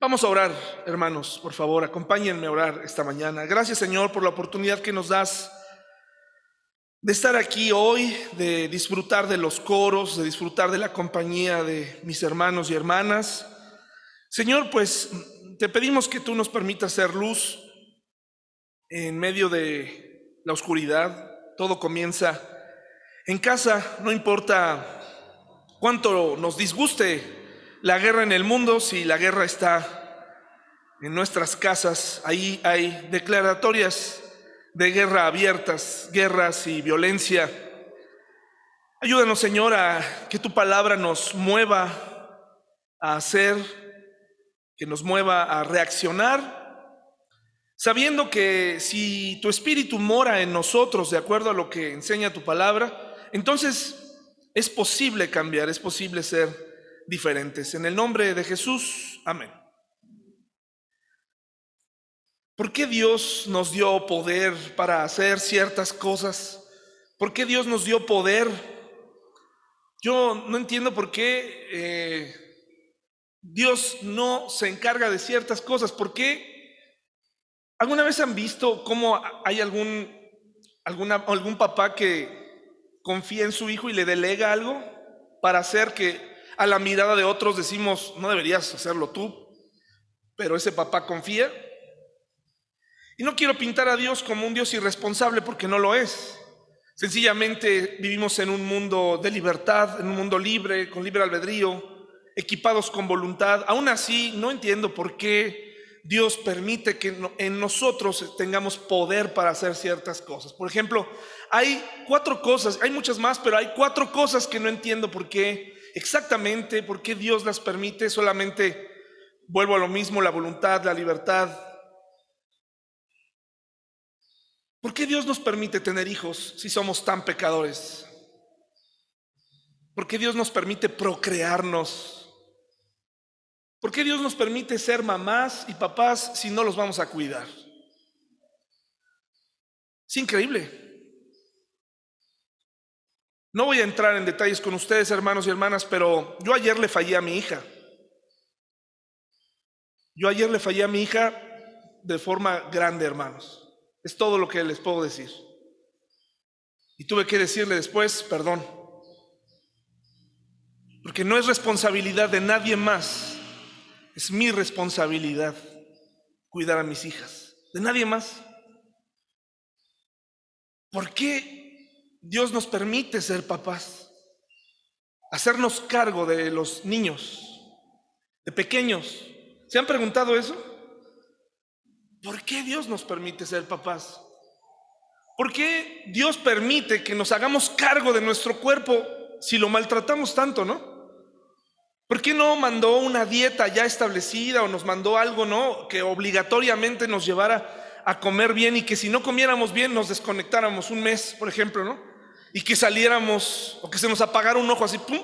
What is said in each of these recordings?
Vamos a orar, hermanos, por favor, acompáñenme a orar esta mañana. Gracias, Señor, por la oportunidad que nos das de estar aquí hoy, de disfrutar de los coros, de disfrutar de la compañía de mis hermanos y hermanas. Señor, pues te pedimos que tú nos permitas ser luz en medio de la oscuridad. Todo comienza en casa, no importa cuánto nos disguste la guerra en el mundo, si la guerra está en nuestras casas, ahí hay declaratorias de guerra abiertas, guerras y violencia. Ayúdanos, Señor, a que tu palabra nos mueva a hacer, que nos mueva a reaccionar, sabiendo que si tu espíritu mora en nosotros, de acuerdo a lo que enseña tu palabra, entonces es posible cambiar, es posible ser diferentes. En el nombre de Jesús, amén. ¿Por qué Dios nos dio poder para hacer ciertas cosas? ¿Por qué Dios nos dio poder? Yo no entiendo por qué eh, Dios no se encarga de ciertas cosas. ¿Por qué? ¿Alguna vez han visto cómo hay algún, algún papá que confía en su hijo y le delega algo para hacer que a la mirada de otros decimos, no deberías hacerlo tú, pero ese papá confía. Y no quiero pintar a Dios como un Dios irresponsable porque no lo es. Sencillamente vivimos en un mundo de libertad, en un mundo libre, con libre albedrío, equipados con voluntad. Aún así, no entiendo por qué Dios permite que en nosotros tengamos poder para hacer ciertas cosas. Por ejemplo, hay cuatro cosas, hay muchas más, pero hay cuatro cosas que no entiendo por qué exactamente por qué Dios las permite, solamente vuelvo a lo mismo, la voluntad, la libertad. ¿Por qué Dios nos permite tener hijos si somos tan pecadores? ¿Por qué Dios nos permite procrearnos? ¿Por qué Dios nos permite ser mamás y papás si no los vamos a cuidar? Es increíble. No voy a entrar en detalles con ustedes, hermanos y hermanas, pero yo ayer le fallé a mi hija. Yo ayer le fallé a mi hija de forma grande, hermanos. Es todo lo que les puedo decir. Y tuve que decirle después, perdón. Porque no es responsabilidad de nadie más. Es mi responsabilidad cuidar a mis hijas. De nadie más. ¿Por qué Dios nos permite ser papás, hacernos cargo de los niños, de pequeños. ¿Se han preguntado eso? ¿Por qué Dios nos permite ser papás? ¿Por qué Dios permite que nos hagamos cargo de nuestro cuerpo si lo maltratamos tanto, no? ¿Por qué no mandó una dieta ya establecida o nos mandó algo, no? Que obligatoriamente nos llevara a comer bien y que si no comiéramos bien nos desconectáramos un mes, por ejemplo, ¿no? Y que saliéramos o que se nos apagara un ojo así, ¡pum!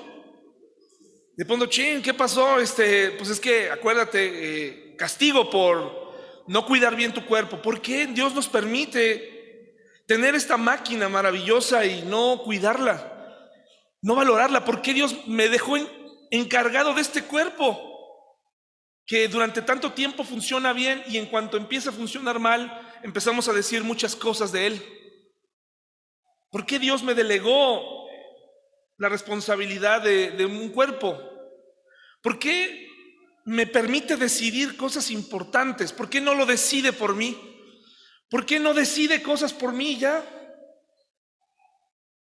De pronto, ching, ¿qué pasó? Este, pues es que, acuérdate, eh, castigo por no cuidar bien tu cuerpo. ¿Por qué Dios nos permite tener esta máquina maravillosa y no cuidarla? No valorarla. ¿Por qué Dios me dejó encargado de este cuerpo? Que durante tanto tiempo funciona bien y en cuanto empieza a funcionar mal, empezamos a decir muchas cosas de Él. ¿Por qué Dios me delegó la responsabilidad de, un cuerpo? ¿Por qué me permite decidir cosas importantes? ¿Por qué no lo decide por mí? ¿Por qué no decide cosas por mí ya?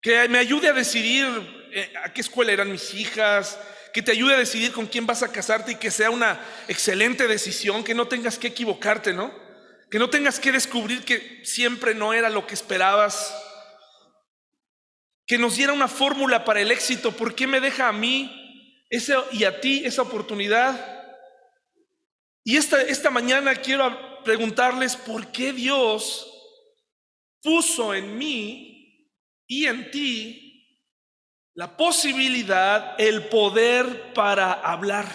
Que me ayude a decidir eh, a qué escuela eran mis hijas, que te ayude a decidir con quién vas a casarte y que sea una excelente decisión, que no tengas que equivocarte, ¿no? Que no tengas que descubrir que siempre no era lo que esperabas que nos diera una fórmula para el éxito. ¿Por qué me deja a mí y a ti esa oportunidad? Y esta, esta mañana quiero preguntarles por qué Dios puso en mí y en ti la posibilidad, el poder para hablar.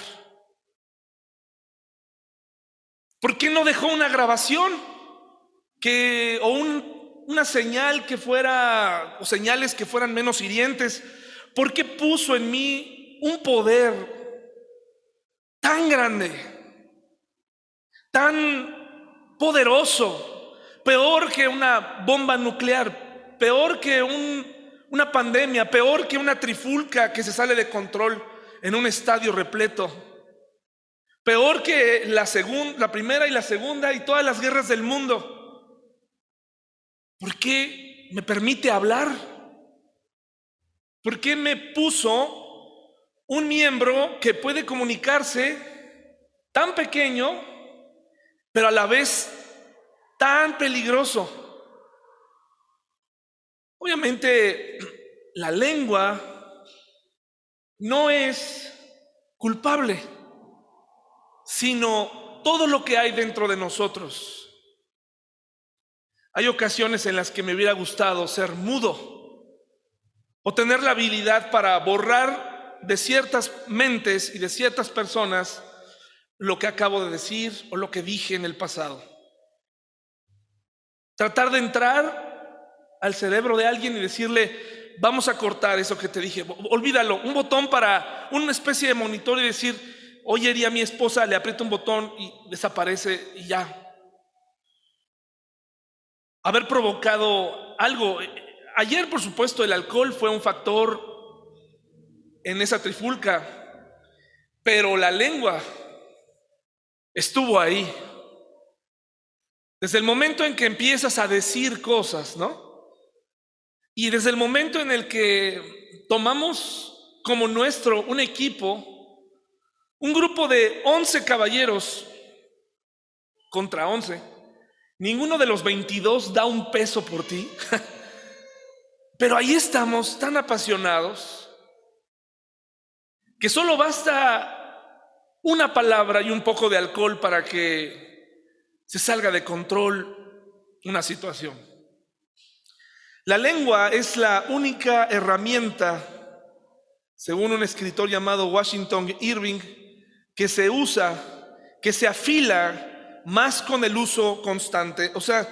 ¿Por qué no dejó una grabación que o un una señal que fuera, o señales que fueran menos hirientes, porque puso en mí un poder tan grande tan poderoso, peor que una bomba nuclear, peor que una pandemia, peor que una trifulca que se sale de control en un estadio repleto, peor que la, la primera y la segunda y todas las guerras del mundo. ¿Por qué me permite hablar? ¿Por qué me puso un miembro que puede comunicarse tan pequeño, pero a la vez tan peligroso? Obviamente, la lengua no es culpable, sino todo lo que hay dentro de nosotros. Hay ocasiones en las que me hubiera gustado ser mudo o tener la habilidad para borrar de ciertas mentes y de ciertas personas lo que acabo de decir o lo que dije en el pasado. Tratar de entrar al cerebro de alguien y decirle, vamos a cortar eso que te dije, olvídalo, un botón para una especie de monitor y decir, hoy a mi esposa, le aprieto un botón y desaparece y ya, haber provocado algo. Ayer, por supuesto, el alcohol fue un factor en esa trifulca, pero la lengua estuvo ahí. Desde el momento en que empiezas a decir cosas, ¿no? Y desde el momento en el que tomamos como nuestro un equipo, un grupo de 11 caballeros contra 11, Ninguno de los 22 da un peso por ti. Pero ahí estamos tan apasionados que solo basta una palabra y un poco de alcohol para que se salga de control una situación. La lengua es la única herramienta, según un escritor llamado Washington Irving, que se usa, que se afila más con el uso constante. O sea,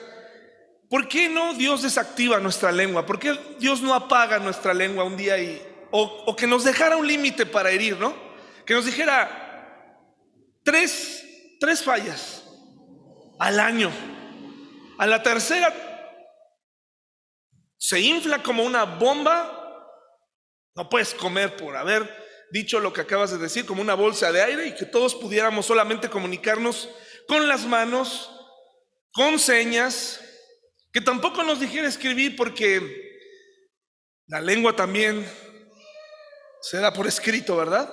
¿por qué no Dios desactiva nuestra lengua? ¿Por qué Dios no apaga nuestra lengua un día y, o, que nos dejara un límite para herir, ¿no? Que nos dijera tres, tres fallas al año. A la tercera se infla como una bomba. No puedes comer por haber dicho lo que acabas de decir, como una bolsa de aire y que todos pudiéramos solamente comunicarnos con las manos, con señas, que tampoco nos dijera escribir porque la lengua también se da por escrito, ¿verdad?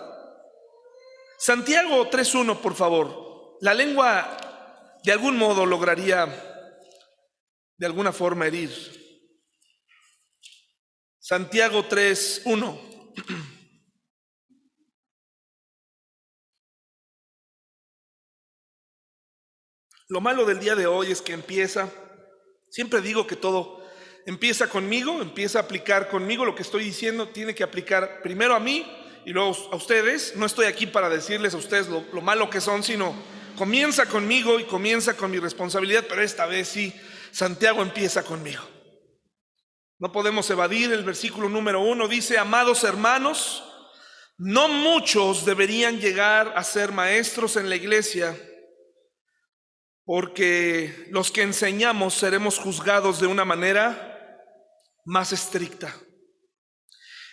Santiago 3.1, por favor. La lengua de algún modo lograría de alguna forma herir. Santiago 3.1. Lo malo del día de hoy es que empieza, siempre digo que todo empieza conmigo, empieza a aplicar conmigo, lo que estoy diciendo tiene que aplicar primero a mí y luego a ustedes. No estoy aquí para decirles a ustedes lo, lo malo que son, sino comienza conmigo y comienza con mi responsabilidad, pero esta vez sí, Santiago empieza conmigo. No podemos evadir el versículo número uno, dice, amados hermanos, no muchos deberían llegar a ser maestros en la iglesia porque los que enseñamos seremos juzgados de una manera más estricta.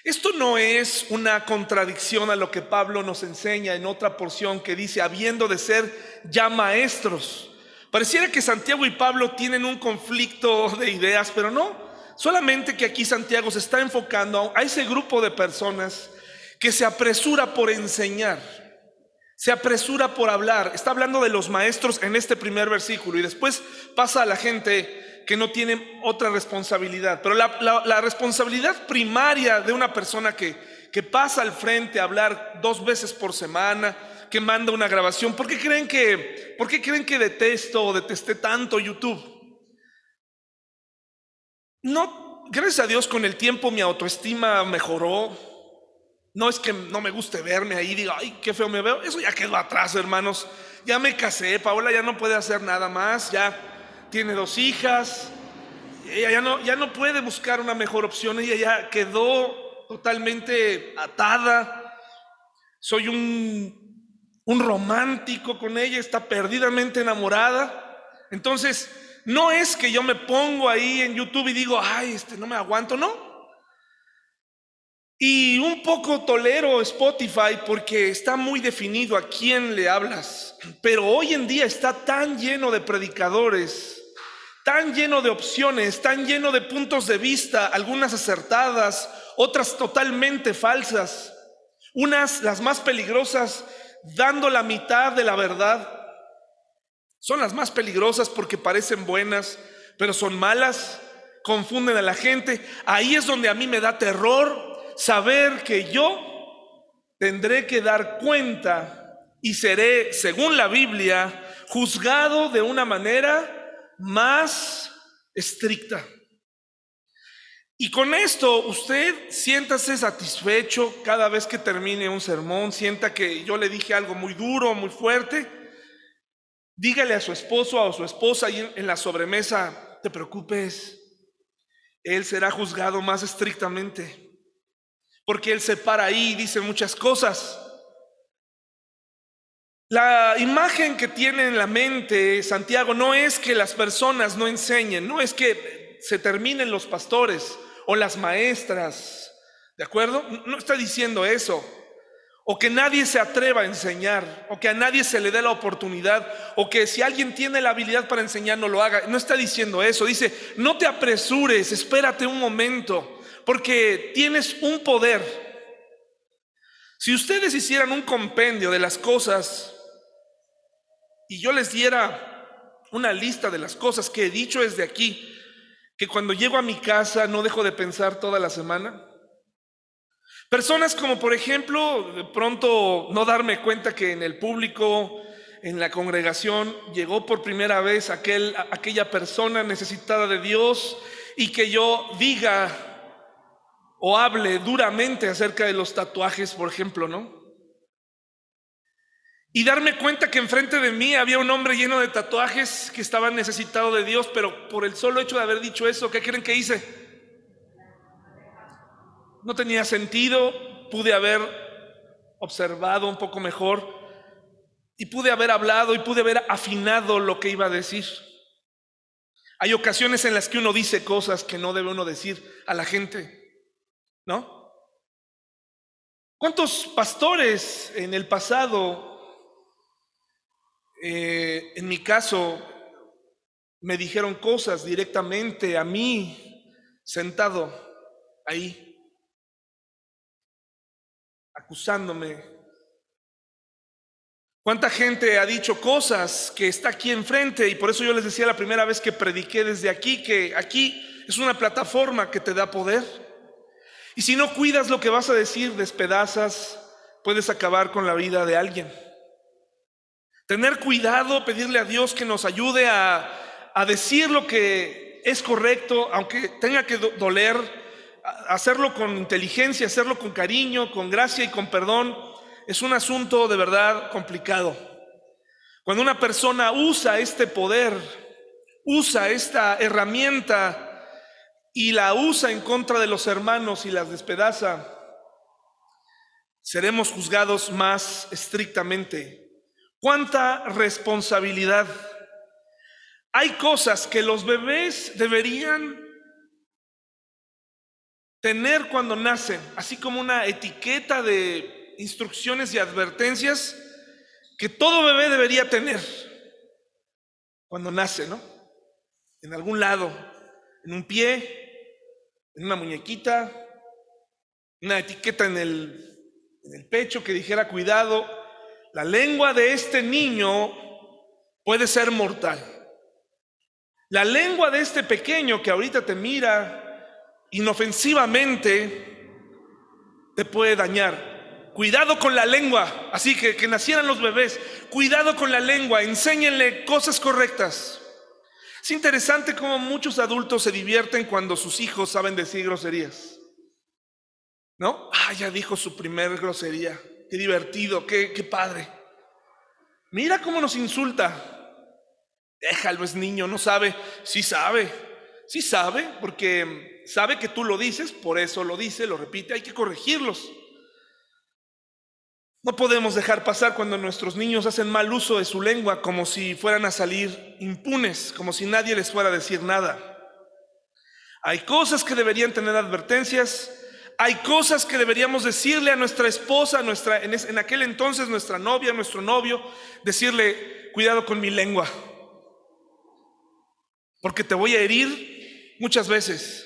Esto no es una contradicción a lo que Pablo nos enseña en otra porción que dice, habiendo de ser ya maestros. Pareciera que Santiago y Pablo tienen un conflicto de ideas, pero no. Solamente que aquí Santiago se está enfocando a ese grupo de personas que se apresura por enseñar se apresura por hablar. Está hablando de los maestros en este primer versículo y después pasa a la gente que no tiene otra responsabilidad. Pero la, responsabilidad primaria de una persona que, que pasa al frente a hablar dos veces por semana, que manda una grabación, ¿por qué creen que, por qué creen que detesto o detesté tanto YouTube? No, gracias a Dios con el tiempo mi autoestima mejoró, no es que no me guste verme ahí, diga, ay, qué feo me veo. Eso ya quedó atrás, hermanos. Ya me casé, Paola ya no puede hacer nada más, ya tiene dos hijas, ella ya no, ya no puede buscar una mejor opción, ella ya quedó totalmente atada. Soy un un romántico con ella, está perdidamente enamorada. Entonces, no es que yo me pongo ahí en YouTube y digo, ay, este no me aguanto, no. Y un poco tolero Spotify porque está muy definido a quién le hablas. Pero hoy en día está tan lleno de predicadores, tan lleno de opciones, tan lleno de puntos de vista, algunas acertadas, otras totalmente falsas, unas las más peligrosas dando la mitad de la verdad. Son las más peligrosas porque parecen buenas, pero son malas, confunden a la gente. Ahí es donde a mí me da terror saber que yo tendré que dar cuenta y seré, según la Biblia, juzgado de una manera más estricta. Y con esto usted siéntase satisfecho cada vez que termine un sermón, sienta que yo le dije algo muy duro, muy fuerte. Dígale a su esposo o a su esposa ahí en la sobremesa, te preocupes, él será juzgado más estrictamente porque Él se para ahí y dice muchas cosas. La imagen que tiene en la mente Santiago no es que las personas no enseñen, no es que se terminen los pastores o las maestras, ¿de acuerdo? No está diciendo eso. O que nadie se atreva a enseñar, o que a nadie se le dé la oportunidad, o que si alguien tiene la habilidad para enseñar no lo haga. No está diciendo eso. Dice, no te apresures, espérate un momento porque tienes un poder. Si ustedes hicieran un compendio de las cosas y yo les diera una lista de las cosas que he dicho desde aquí, que cuando llego a mi casa no dejo de pensar toda la semana. Personas como por ejemplo, de pronto no darme cuenta que en el público, en la congregación, llegó por primera vez aquel, aquella persona necesitada de Dios y que yo diga, o hable duramente acerca de los tatuajes, por ejemplo, ¿no? Y darme cuenta que enfrente de mí había un hombre lleno de tatuajes que estaba necesitado de Dios, pero por el solo hecho de haber dicho eso, ¿qué creen que hice? No tenía sentido, pude haber observado un poco mejor y pude haber hablado y pude haber afinado lo que iba a decir. Hay ocasiones en las que uno dice cosas que no debe uno decir a la gente. ¿No? ¿Cuántos pastores en el pasado, eh, en mi caso, me dijeron cosas directamente a mí, sentado ahí, acusándome? ¿Cuánta gente ha dicho cosas que está aquí enfrente? Y por eso yo les decía la primera vez que prediqué desde aquí, que aquí es una plataforma que te da poder. Y si no cuidas lo que vas a decir, despedazas, puedes acabar con la vida de alguien. Tener cuidado, pedirle a Dios que nos ayude a, decir lo que es correcto, aunque tenga que doler, hacerlo con inteligencia, hacerlo con cariño, con gracia y con perdón, es un asunto de verdad complicado. Cuando una persona usa este poder, usa esta herramienta, y la usa en contra de los hermanos y las despedaza, seremos juzgados más estrictamente. ¿Cuánta responsabilidad? Hay cosas que los bebés deberían tener cuando nacen, así como una etiqueta de instrucciones y advertencias que todo bebé debería tener cuando nace, ¿no? En algún lado, en un pie, una muñequita, una etiqueta en el, en el pecho que dijera cuidado, la lengua de este niño puede ser mortal. La lengua de este pequeño que ahorita te mira inofensivamente te puede dañar. Cuidado con la lengua, así que que nacieran los bebés, cuidado con la lengua, enséñenle cosas correctas. Es interesante cómo muchos adultos se divierten cuando sus hijos saben decir groserías. ¿No? Ah, ya dijo su primer grosería. Qué divertido, qué, qué padre. Mira cómo nos insulta. Déjalo, es niño, no sabe. Sí sabe. Sí sabe, porque sabe que tú lo dices, por eso lo dice, lo repite, hay que corregirlos. No podemos dejar pasar cuando nuestros niños hacen mal uso de su lengua como si fueran a salir impunes, como si nadie les fuera a decir nada. Hay cosas que deberían tener advertencias, hay cosas que deberíamos decirle a nuestra esposa, nuestra, en, en aquel entonces nuestra novia, nuestro novio, decirle, cuidado con mi lengua, porque te voy a herir muchas veces.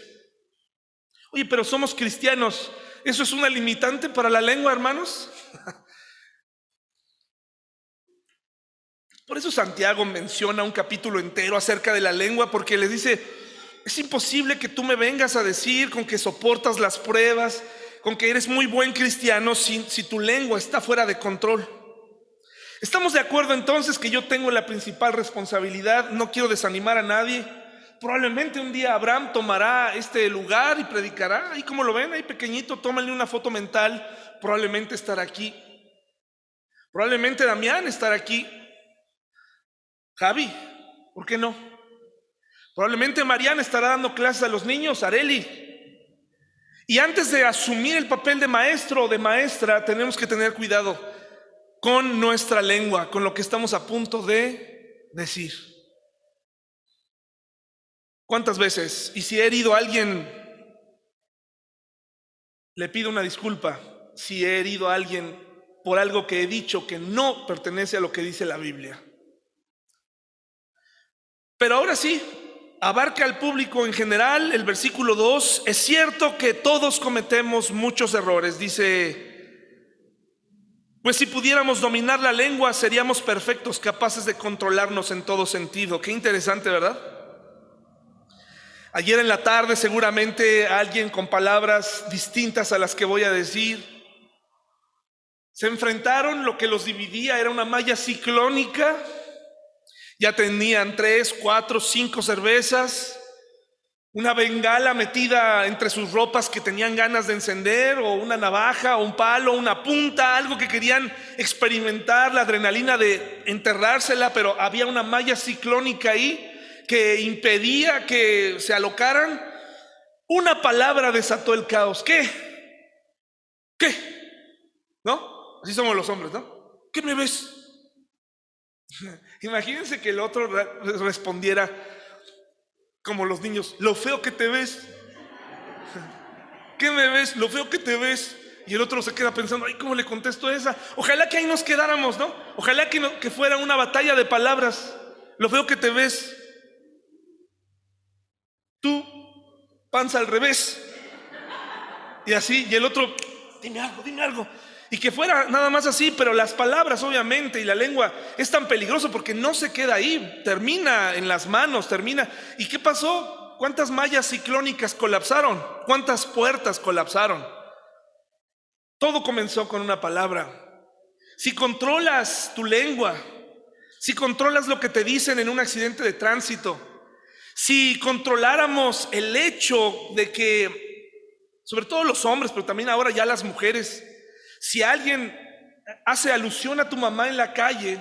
Oye, pero somos cristianos, ¿eso es una limitante para la lengua, hermanos? Por eso Santiago menciona un capítulo entero acerca de la lengua, porque le dice, es imposible que tú me vengas a decir con que soportas las pruebas, con que eres muy buen cristiano si, tu lengua está fuera de control. Estamos de acuerdo entonces que yo tengo la principal responsabilidad, no quiero desanimar a nadie. Probablemente un día Abraham tomará este lugar y predicará. Ahí como lo ven, ahí pequeñito, tómale una foto mental. Probablemente estará aquí. Probablemente Damián estará aquí. Javi, ¿por qué no? Probablemente Mariana estará dando clases a los niños, Areli. Y antes de asumir el papel de maestro o de maestra, tenemos que tener cuidado con nuestra lengua, con lo que estamos a punto de decir. ¿Cuántas veces? Y si he herido a alguien, le pido una disculpa. Si he herido a alguien por algo que he dicho que no pertenece a lo que dice la Biblia. Pero ahora sí, abarca al público en general. El versículo 2, es cierto que todos cometemos muchos errores. Dice, pues si pudiéramos dominar la lengua seríamos perfectos, capaces de controlarnos en todo sentido. Qué interesante, ¿verdad? Ayer en la tarde seguramente alguien con palabras distintas a las que voy a decir. Se enfrentaron, lo que los dividía era una malla ciclónica ya tenían tres, cuatro, cinco cervezas, una bengala metida entre sus ropas que tenían ganas de encender, o una navaja, o un palo, una punta, algo que querían experimentar, la adrenalina de enterrársela, pero había una malla ciclónica ahí que impedía que se alocaran. Una palabra desató el caos. ¿Qué? ¿Qué? ¿No? Así somos los hombres, ¿no? ¿Qué me ves? Imagínense que el otro respondiera como los niños, lo feo que te ves. ¿Qué me ves? Lo feo que te ves. Y el otro se queda pensando, ay, ¿cómo le contesto esa? Ojalá que ahí nos quedáramos, ¿no? Ojalá que, que fuera una batalla de palabras. Lo feo que te ves. Tú, panza al revés. Y así, y el otro, dime algo, dime algo. Y que fuera nada más así, pero las palabras obviamente y la lengua es tan peligroso porque no se queda ahí, termina en las manos, termina. ¿Y qué pasó? ¿Cuántas mallas ciclónicas colapsaron? ¿Cuántas puertas colapsaron? Todo comenzó con una palabra. Si controlas tu lengua, si controlas lo que te dicen en un accidente de tránsito, si controláramos el hecho de que, sobre todo los hombres, pero también ahora ya las mujeres, si alguien hace alusión a tu mamá en la calle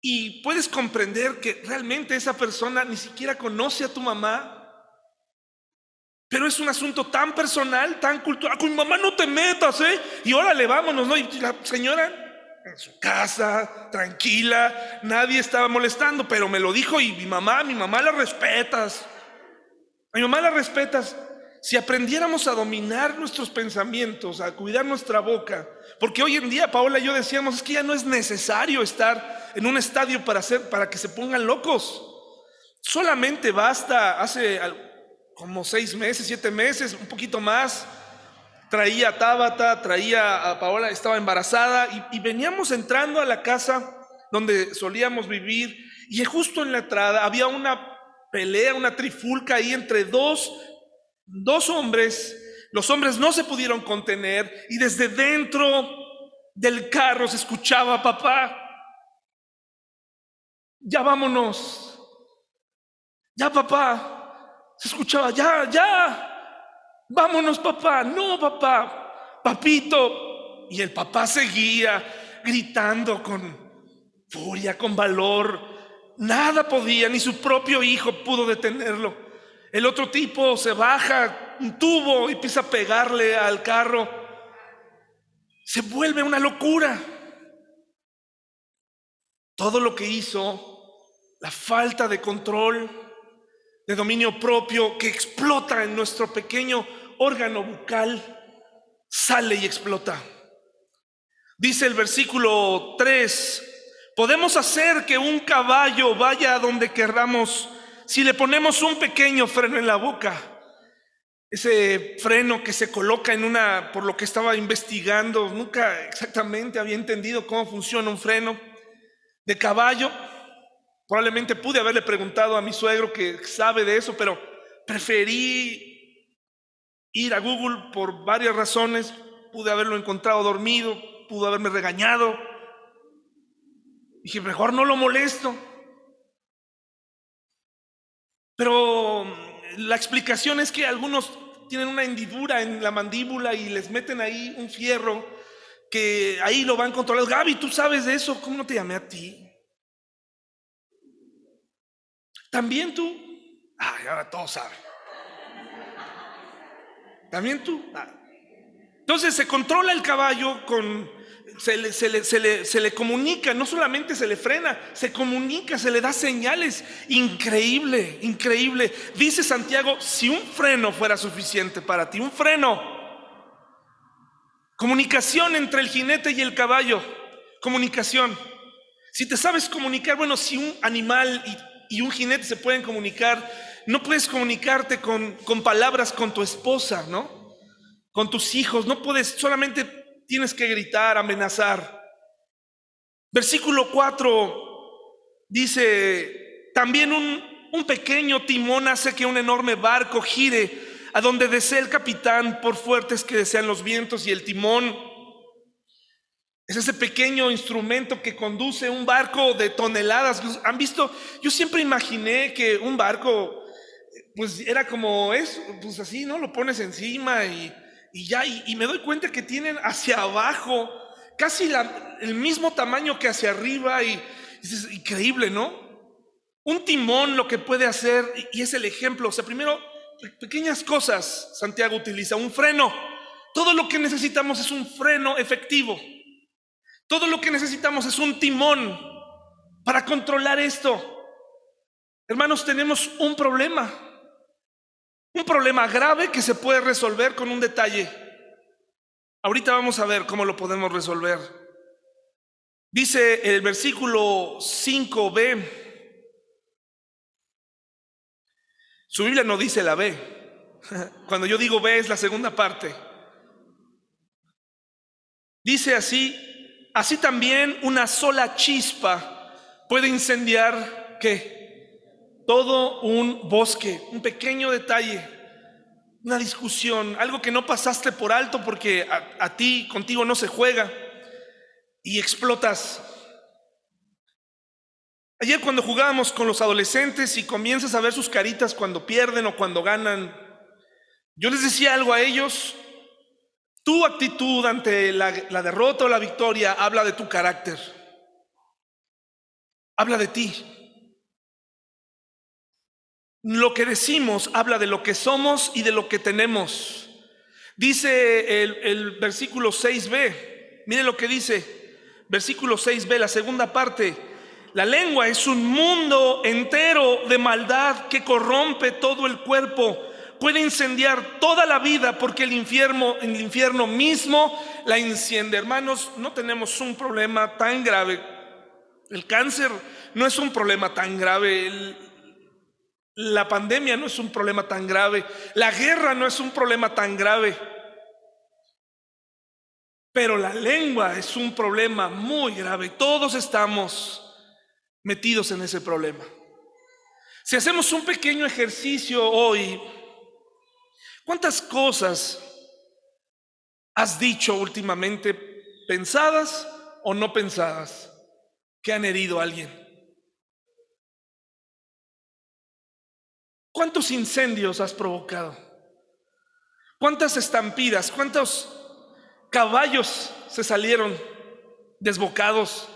y puedes comprender que realmente esa persona ni siquiera conoce a tu mamá, pero es un asunto tan personal, tan cultural. Con mi mamá no te metas, ¿eh? Y órale, vámonos, ¿no? Y la señora en su casa, tranquila, nadie estaba molestando, pero me lo dijo y mi mamá, mi mamá la respetas. Mi mamá la respetas. Si aprendiéramos a dominar nuestros pensamientos, a cuidar nuestra boca, porque hoy en día Paola y yo decíamos, es que ya no es necesario estar en un estadio para hacer para que se pongan locos. Solamente basta, hace como seis meses, siete meses, un poquito más, traía a Tabata, traía a Paola, estaba embarazada y, y veníamos entrando a la casa donde solíamos vivir y justo en la entrada había una pelea, una trifulca ahí entre dos dos hombres, los hombres no se pudieron contener y desde dentro del carro se escuchaba, papá, ya vámonos, ya papá, se escuchaba, ya, ya, vámonos papá, no papá, papito. Y el papá seguía gritando con furia, con valor. Nada podía, ni su propio hijo pudo detenerlo. El otro tipo se baja un tubo y empieza a pegarle al carro. se vuelve una locura. Todo lo que hizo, la falta de control, de dominio propio que explota en nuestro pequeño órgano bucal, sale y explota. Dice el versículo 3, podemos hacer que un caballo vaya a donde querramos si le ponemos un pequeño freno en la boca. Ese freno que se coloca en una, por lo que estaba investigando, nunca exactamente había entendido cómo funciona un freno de caballo. Probablemente pude haberle preguntado a mi suegro que sabe de eso, pero preferí ir a Google por varias razones. Pude haberlo encontrado dormido, pudo haberme regañado. Dije, mejor no lo molesto. Pero la explicación es que algunos tienen una hendidura en la mandíbula y les meten ahí un fierro que ahí lo van controlando. Gaby, ¿tú sabes de eso? ¿Cómo no te llamé a ti? También tú. Ay, ahora todos saben. También tú. Ah. Entonces se controla el caballo con se le, comunica, no solamente se le frena, se comunica, se le da señales. Increíble, increíble. Dice Santiago, si un freno fuera suficiente para ti, un freno. Comunicación entre el jinete y el caballo. Comunicación. Si te sabes comunicar, bueno, si un animal y, un jinete se pueden comunicar, no puedes comunicarte con, con palabras con tu esposa, ¿no? Con tus hijos, no puedes solamente tienes que gritar, amenazar. Versículo 4 dice, también un, pequeño timón hace que un enorme barco gire a donde desea el capitán, por fuertes que desean los vientos y el timón. Es ese pequeño instrumento que conduce un barco de toneladas. ¿Han visto? Yo siempre imaginé que un barco, pues era como eso, pues así, ¿no? Lo pones encima y y ya, y, me doy cuenta que tienen hacia abajo casi el mismo tamaño que hacia arriba y, es increíble, ¿no? Un timón lo que puede hacer, y es el ejemplo, o sea, primero, pequeñas cosas Santiago utiliza, un freno. Todo lo que necesitamos es un freno efectivo. Todo lo que necesitamos es un timón para controlar esto. Hermanos, tenemos un problema. Un problema grave que se puede resolver con un detalle. Ahorita vamos a ver cómo lo podemos resolver. Dice el versículo 5b. Su Biblia no dice la B. Cuando yo digo B es la segunda parte. Dice así, así también una sola chispa puede incendiar qué? Todo un bosque, un pequeño detalle, una discusión, algo que no pasaste por alto porque a, ti, contigo no se juega y explotas. Ayer cuando jugábamos con los adolescentes y comienzas a ver sus caritas cuando pierden o cuando ganan, yo les decía algo a ellos, tu actitud ante la, la derrota o la victoria habla de tu carácter, habla de ti. Lo que decimos habla de lo que somos y de lo que tenemos. Dice el, versículo 6b, mire lo que dice, versículo 6b, la segunda parte. La lengua es un mundo entero de maldad que corrompe todo el cuerpo, puede incendiar toda la vida porque el infierno, el infierno mismo la enciende. Hermanos, no tenemos un problema tan grave. El cáncer no es un problema tan grave. El, la pandemia no es un problema tan grave. La guerra no es un problema tan grave. Pero la lengua es un problema muy grave. Todos estamos metidos en ese problema. Si hacemos un pequeño ejercicio hoy, ¿cuántas cosas has dicho últimamente pensadas o no pensadas que han herido a alguien? ¿Cuántos incendios has provocado? ¿Cuántas estampidas? ¿Cuántos caballos se salieron desbocados?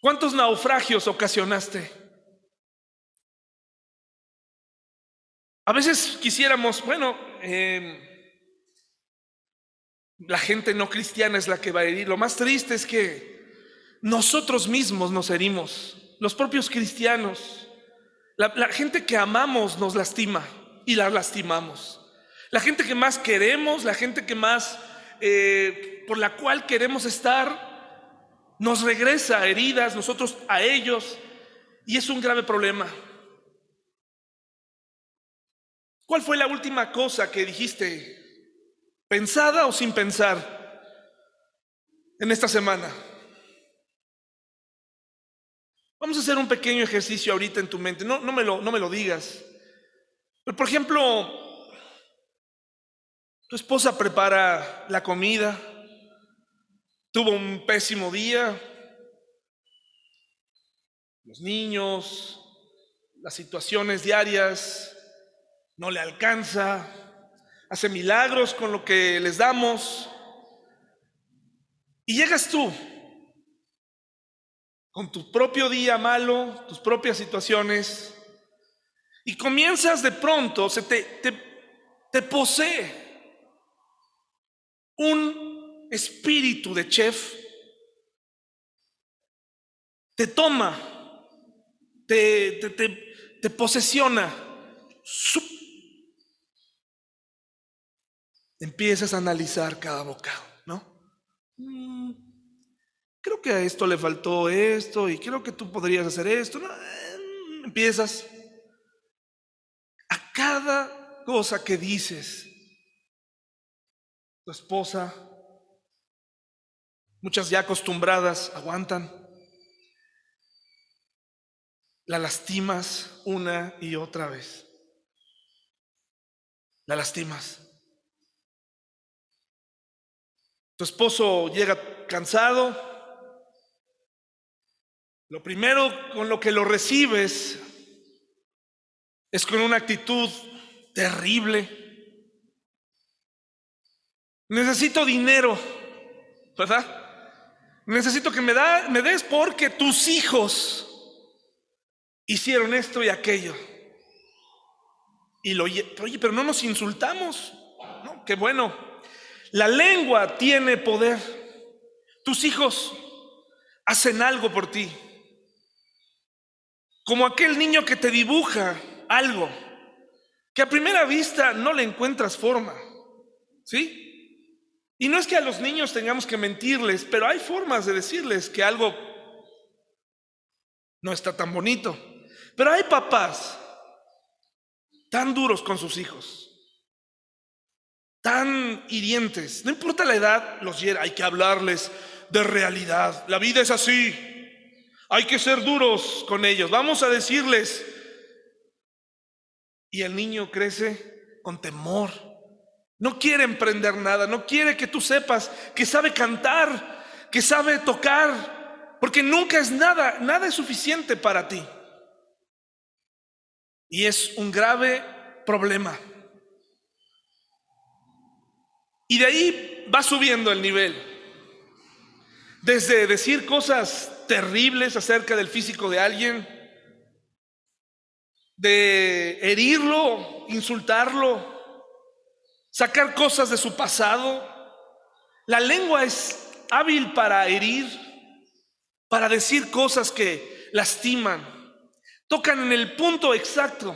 ¿Cuántos naufragios ocasionaste? A veces quisiéramos, bueno, em, La gente no cristiana es la que va a herir. Lo más triste es que nosotros mismos nos herimos, los propios cristianos. La, gente que amamos nos lastima y la lastimamos. La gente que más queremos, la gente que más eh, por la cual queremos estar, nos regresa heridas, nosotros a ellos, y es un grave problema. ¿Cuál fue la última cosa que dijiste, pensada o sin pensar, en esta semana? Vamos a hacer un pequeño ejercicio ahorita en tu mente. No, no, me, lo, no me lo digas. Pero, por ejemplo, tu esposa prepara la comida, tuvo un pésimo día, los niños, las situaciones diarias, no le alcanza, hace milagros con lo que les damos. Y llegas tú con tu propio día malo, tus propias situaciones, y comienzas de pronto, se te, te, te posee un espíritu de chef, te toma, te, te, te posesiona, empiezas a analizar cada bocado, ¿no? Creo que a esto le faltó esto y creo que tú podrías hacer esto. Mm, empiezas a cada cosa que dices. Tu esposa, muchas ya acostumbradas, aguantan. La lastimas una y otra vez. La lastimas. Tu esposo llega cansado, lo primero con lo que lo recibes es con una actitud terrible. Necesito dinero, ¿verdad? Necesito que me, da, me des porque tus hijos hicieron esto y aquello. Y lo oye, pero no nos insultamos. No, qué bueno. La lengua tiene poder. Tus hijos hacen algo por ti. Como aquel niño que te dibuja algo que a primera vista no le encuentras forma. ¿Sí? Y no es que a los niños tengamos que mentirles, pero hay formas de decirles que algo no está tan bonito. Pero hay papás tan duros con sus hijos, tan hirientes. No importa la edad, los hay que hablarles de realidad. La vida es así. Hay que ser duros con ellos. Vamos a decirles. Y el niño crece con temor. No quiere emprender nada. No quiere que tú sepas que sabe cantar, que sabe tocar. Porque nunca es nada, nada es suficiente para ti. Y es un grave problema. Y de ahí va subiendo el nivel. Desde decir cosas terribles acerca del físico de alguien, de herirlo, insultarlo, sacar cosas de su pasado. La lengua es hábil para herir, para decir cosas que lastiman, tocan en el punto exacto.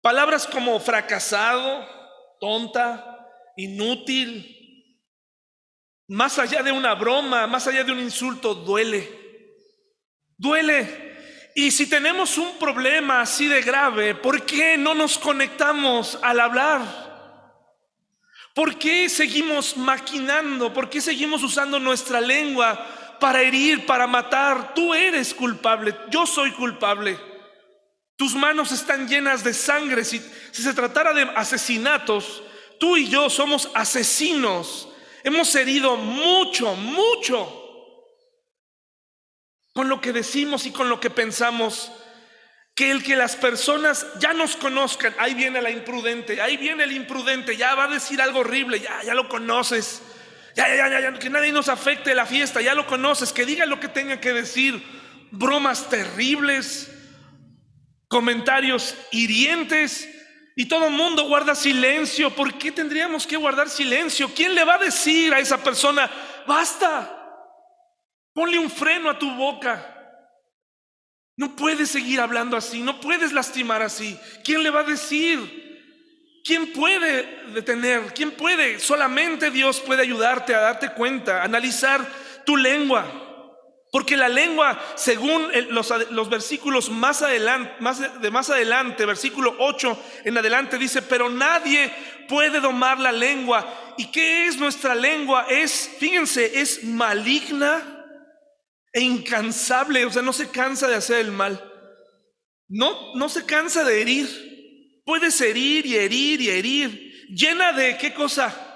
Palabras como fracasado, tonta, inútil, más allá de una broma, más allá de un insulto, duele. Duele. Y si tenemos un problema así de grave, ¿por qué no nos conectamos al hablar? ¿Por qué seguimos maquinando? ¿Por qué seguimos usando nuestra lengua para herir, para matar? Tú eres culpable, yo soy culpable. Tus manos están llenas de sangre. Si, se tratara de asesinatos, tú y yo somos asesinos Hemos herido mucho, mucho con lo que decimos y con lo que pensamos. Que el que las personas ya nos conozcan, ahí viene la imprudente, ahí viene el imprudente, ya va a decir algo horrible, ya, ya lo conoces, ya, ya, ya, ya, que nadie nos afecte la fiesta, ya lo conoces, que diga lo que tenga que decir, bromas terribles, comentarios hirientes, Y todo el mundo guarda silencio. ¿Por qué tendríamos que guardar silencio? ¿Quién le va a decir a esa persona, basta? Ponle un freno a tu boca. No puedes seguir hablando así, no puedes lastimar así. ¿Quién le va a decir? ¿Quién puede detener? ¿Quién puede? Solamente Dios puede ayudarte a darte cuenta, analizar tu lengua. Porque la lengua, según los, versículos más adelante, más de más adelante, versículo 8 en adelante, dice, pero nadie puede domar la lengua. ¿Y qué es nuestra lengua? Es, fíjense, es maligna e incansable, o sea, no se cansa de hacer el mal. No, no se cansa de herir. Puedes herir y herir y herir. Llena de qué cosa?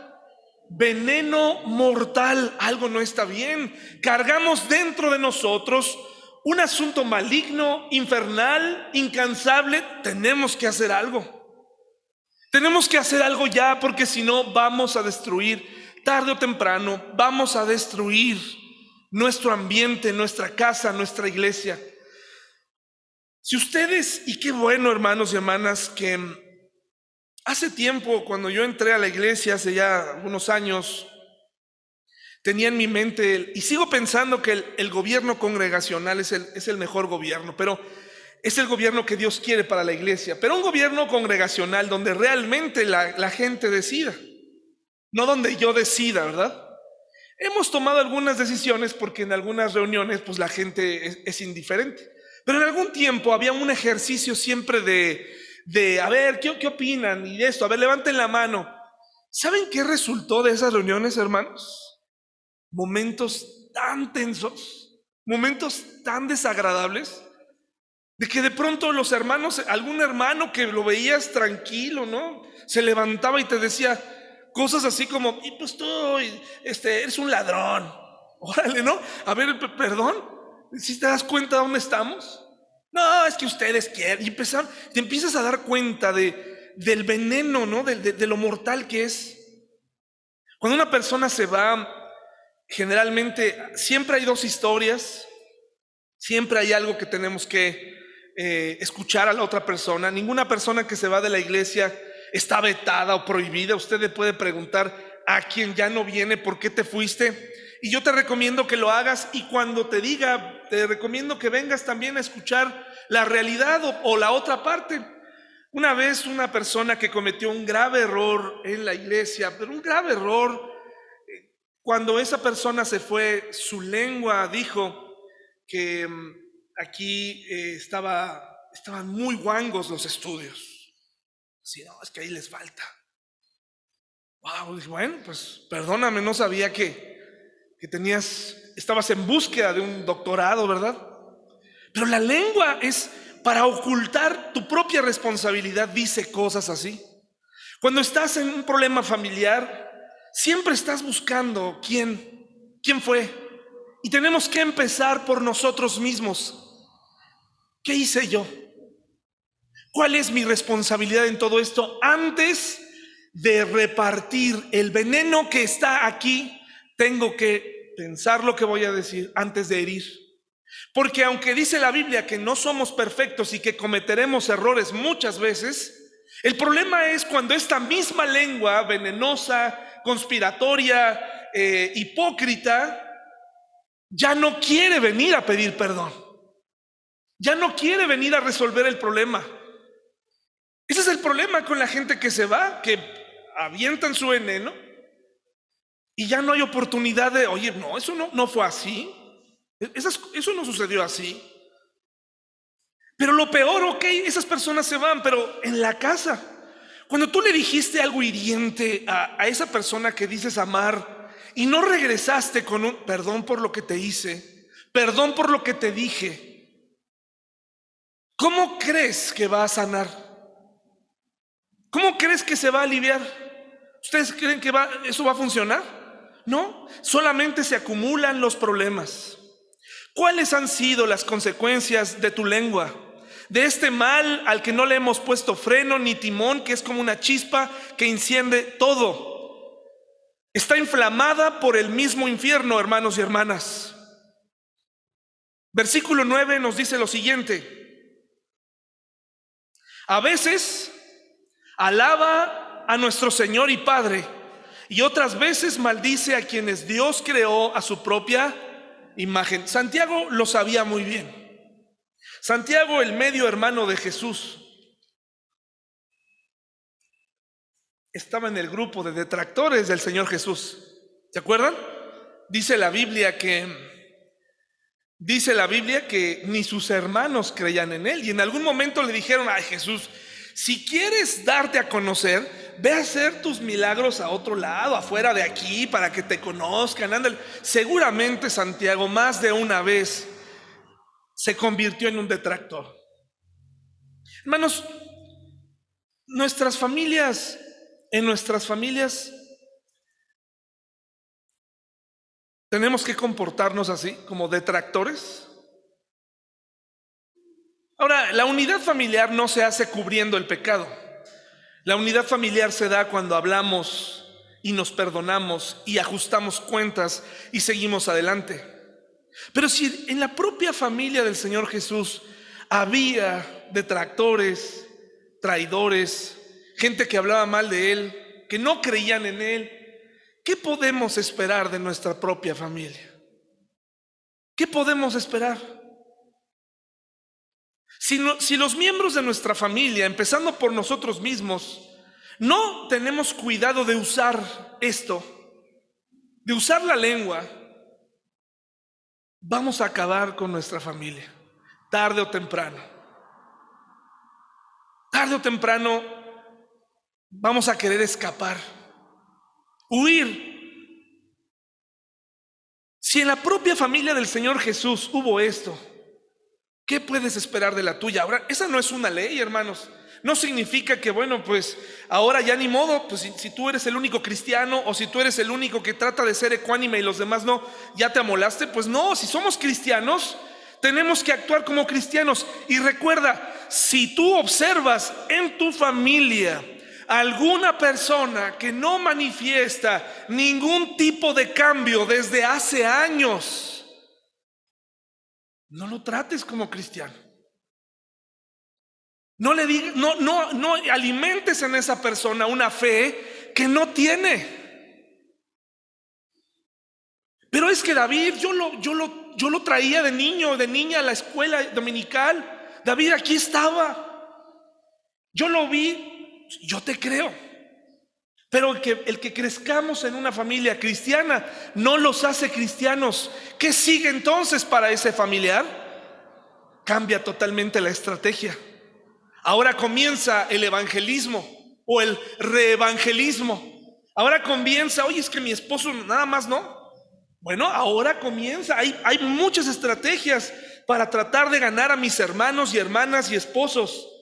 Veneno mortal, algo no está bien. Cargamos dentro de nosotros un asunto maligno, infernal, incansable. Tenemos que hacer algo. Tenemos que hacer algo ya porque si no vamos a destruir, tarde o temprano, vamos a destruir nuestro ambiente, nuestra casa, nuestra iglesia. Si ustedes, y qué bueno hermanos y hermanas, que Hace tiempo, cuando yo entré a la iglesia, hace ya unos años, tenía en mi mente, y sigo pensando que el, gobierno congregacional es el, es el mejor gobierno, pero es el gobierno que Dios quiere para la iglesia, pero un gobierno congregacional donde realmente la, gente decida, no donde yo decida, ¿verdad? Hemos tomado algunas decisiones porque en algunas reuniones pues la gente es, es indiferente, pero en algún tiempo había un ejercicio siempre de de, a ver, ¿qué, ¿qué opinan? Y esto, a ver, levanten la mano. ¿Saben qué resultó de esas reuniones, hermanos? Momentos tan tensos, momentos tan desagradables, de que de pronto los hermanos, algún hermano que lo veías tranquilo, ¿no? Se levantaba y te decía cosas así como, y pues tú, este, eres un ladrón. Órale, ¿no? A ver, perdón, si te das cuenta de dónde estamos? No, es que ustedes quieren. Y te empiezas a dar cuenta de, del veneno, ¿no? De, de lo mortal que es. Cuando una persona se va, generalmente siempre hay dos historias, siempre hay algo que tenemos que eh, escuchar a la otra persona. Ninguna persona que se va de la iglesia está vetada o prohibida. Usted le puede preguntar a quien ya no viene por qué te fuiste. Y yo te recomiendo que lo hagas y cuando te diga, te recomiendo que vengas también a escuchar la realidad o, la otra parte. Una vez una persona que cometió un grave error en la iglesia, pero un grave error, eh, cuando esa persona se fue, su lengua dijo que mm, aquí eh, estaba, estaban muy guangos los estudios. Si no, es que ahí les falta. Wow, bueno, pues perdóname, no sabía que, que tenías, estabas en búsqueda de un doctorado, ¿verdad? Pero la lengua es para ocultar tu propia responsabilidad, dice cosas así. Cuando estás en un problema familiar, siempre estás buscando quién, quién fue. Y tenemos que empezar por nosotros mismos. ¿Qué hice yo? ¿Cuál es mi responsabilidad en todo esto? Antes de repartir el veneno que está aquí, tengo que pensar lo que voy a decir antes de herir. Porque aunque dice la Biblia que no somos perfectos y que cometeremos errores muchas veces, el problema es cuando esta misma lengua venenosa, conspiratoria, eh, hipócrita, ya no quiere venir a pedir perdón. Ya no quiere venir a resolver el problema. Ese es el problema con la gente que se va, que avientan su veneno y ya no hay oportunidad de, oye, no, eso no, no fue así. eso no sucedió así. Pero lo peor, ok, esas personas se van, pero en la casa, cuando tú le dijiste algo hiriente a, a esa persona que dices amar y no regresaste con un perdón por lo que te hice, perdón por lo que te dije, ¿cómo crees que va a sanar? ¿Cómo crees que se va a aliviar? ¿Ustedes creen que va, eso va a funcionar? No, solamente se acumulan los problemas. ¿Cuáles han sido las consecuencias de tu lengua? De este mal al que no le hemos puesto freno ni timón, que es como una chispa que enciende todo. Está inflamada por el mismo infierno, hermanos y hermanas. Versículo 9 nos dice lo siguiente. A veces alaba a nuestro Señor y Padre y otras veces maldice a quienes Dios creó a su propia imagen. Santiago lo sabía muy bien. Santiago, el medio hermano de Jesús, estaba en el grupo de detractores del Señor Jesús. ¿Se acuerdan? Dice la Biblia que dice la Biblia que ni sus hermanos creían en él y en algún momento le dijeron, "Ay, Jesús, si quieres darte a conocer, ve a hacer tus milagros a otro lado, afuera de aquí, para que te conozcan. Ándale. Seguramente Santiago más de una vez se convirtió en un detractor. Hermanos, nuestras familias, en nuestras familias, tenemos que comportarnos así, como detractores. Ahora, la unidad familiar no se hace cubriendo el pecado. La unidad familiar se da cuando hablamos y nos perdonamos y ajustamos cuentas y seguimos adelante. Pero si en la propia familia del Señor Jesús había detractores, traidores, gente que hablaba mal de Él, que no creían en Él, ¿qué podemos esperar de nuestra propia familia? ¿Qué podemos esperar? Si, los miembros de nuestra familia, empezando por nosotros mismos, no tenemos cuidado de usar esto, de usar la lengua, vamos a acabar con nuestra familia, tarde o temprano. Tarde o temprano vamos a querer escapar, huir. Si en la propia familia del Señor Jesús hubo esto, ¿Qué puedes esperar de la tuya? Ahora, esa no es una ley, hermanos. No significa que, bueno, pues ahora ya ni modo, pues si, tú eres el único cristiano o si tú eres el único que trata de ser ecuánime y los demás no, ya te amolaste. Pues no, si somos cristianos, tenemos que actuar como cristianos. Y recuerda, si tú observas en tu familia alguna persona que no manifiesta ningún tipo de cambio desde hace años, no lo trates como cristiano. No le digas, no, no, no alimentes en esa persona una fe que no tiene. Pero es que David, yo lo, yo lo, yo lo traía de niño, de niña a la escuela dominical. David aquí estaba. Yo lo vi, yo te creo. Pero el que, el que crezcamos en una familia cristiana no los hace cristianos. ¿Qué sigue entonces para ese familiar? Cambia totalmente la estrategia. Ahora comienza el evangelismo o el reevangelismo. Ahora comienza, oye, es que mi esposo nada más no. Bueno, ahora comienza. Hay, hay muchas estrategias para tratar de ganar a mis hermanos y hermanas y esposos.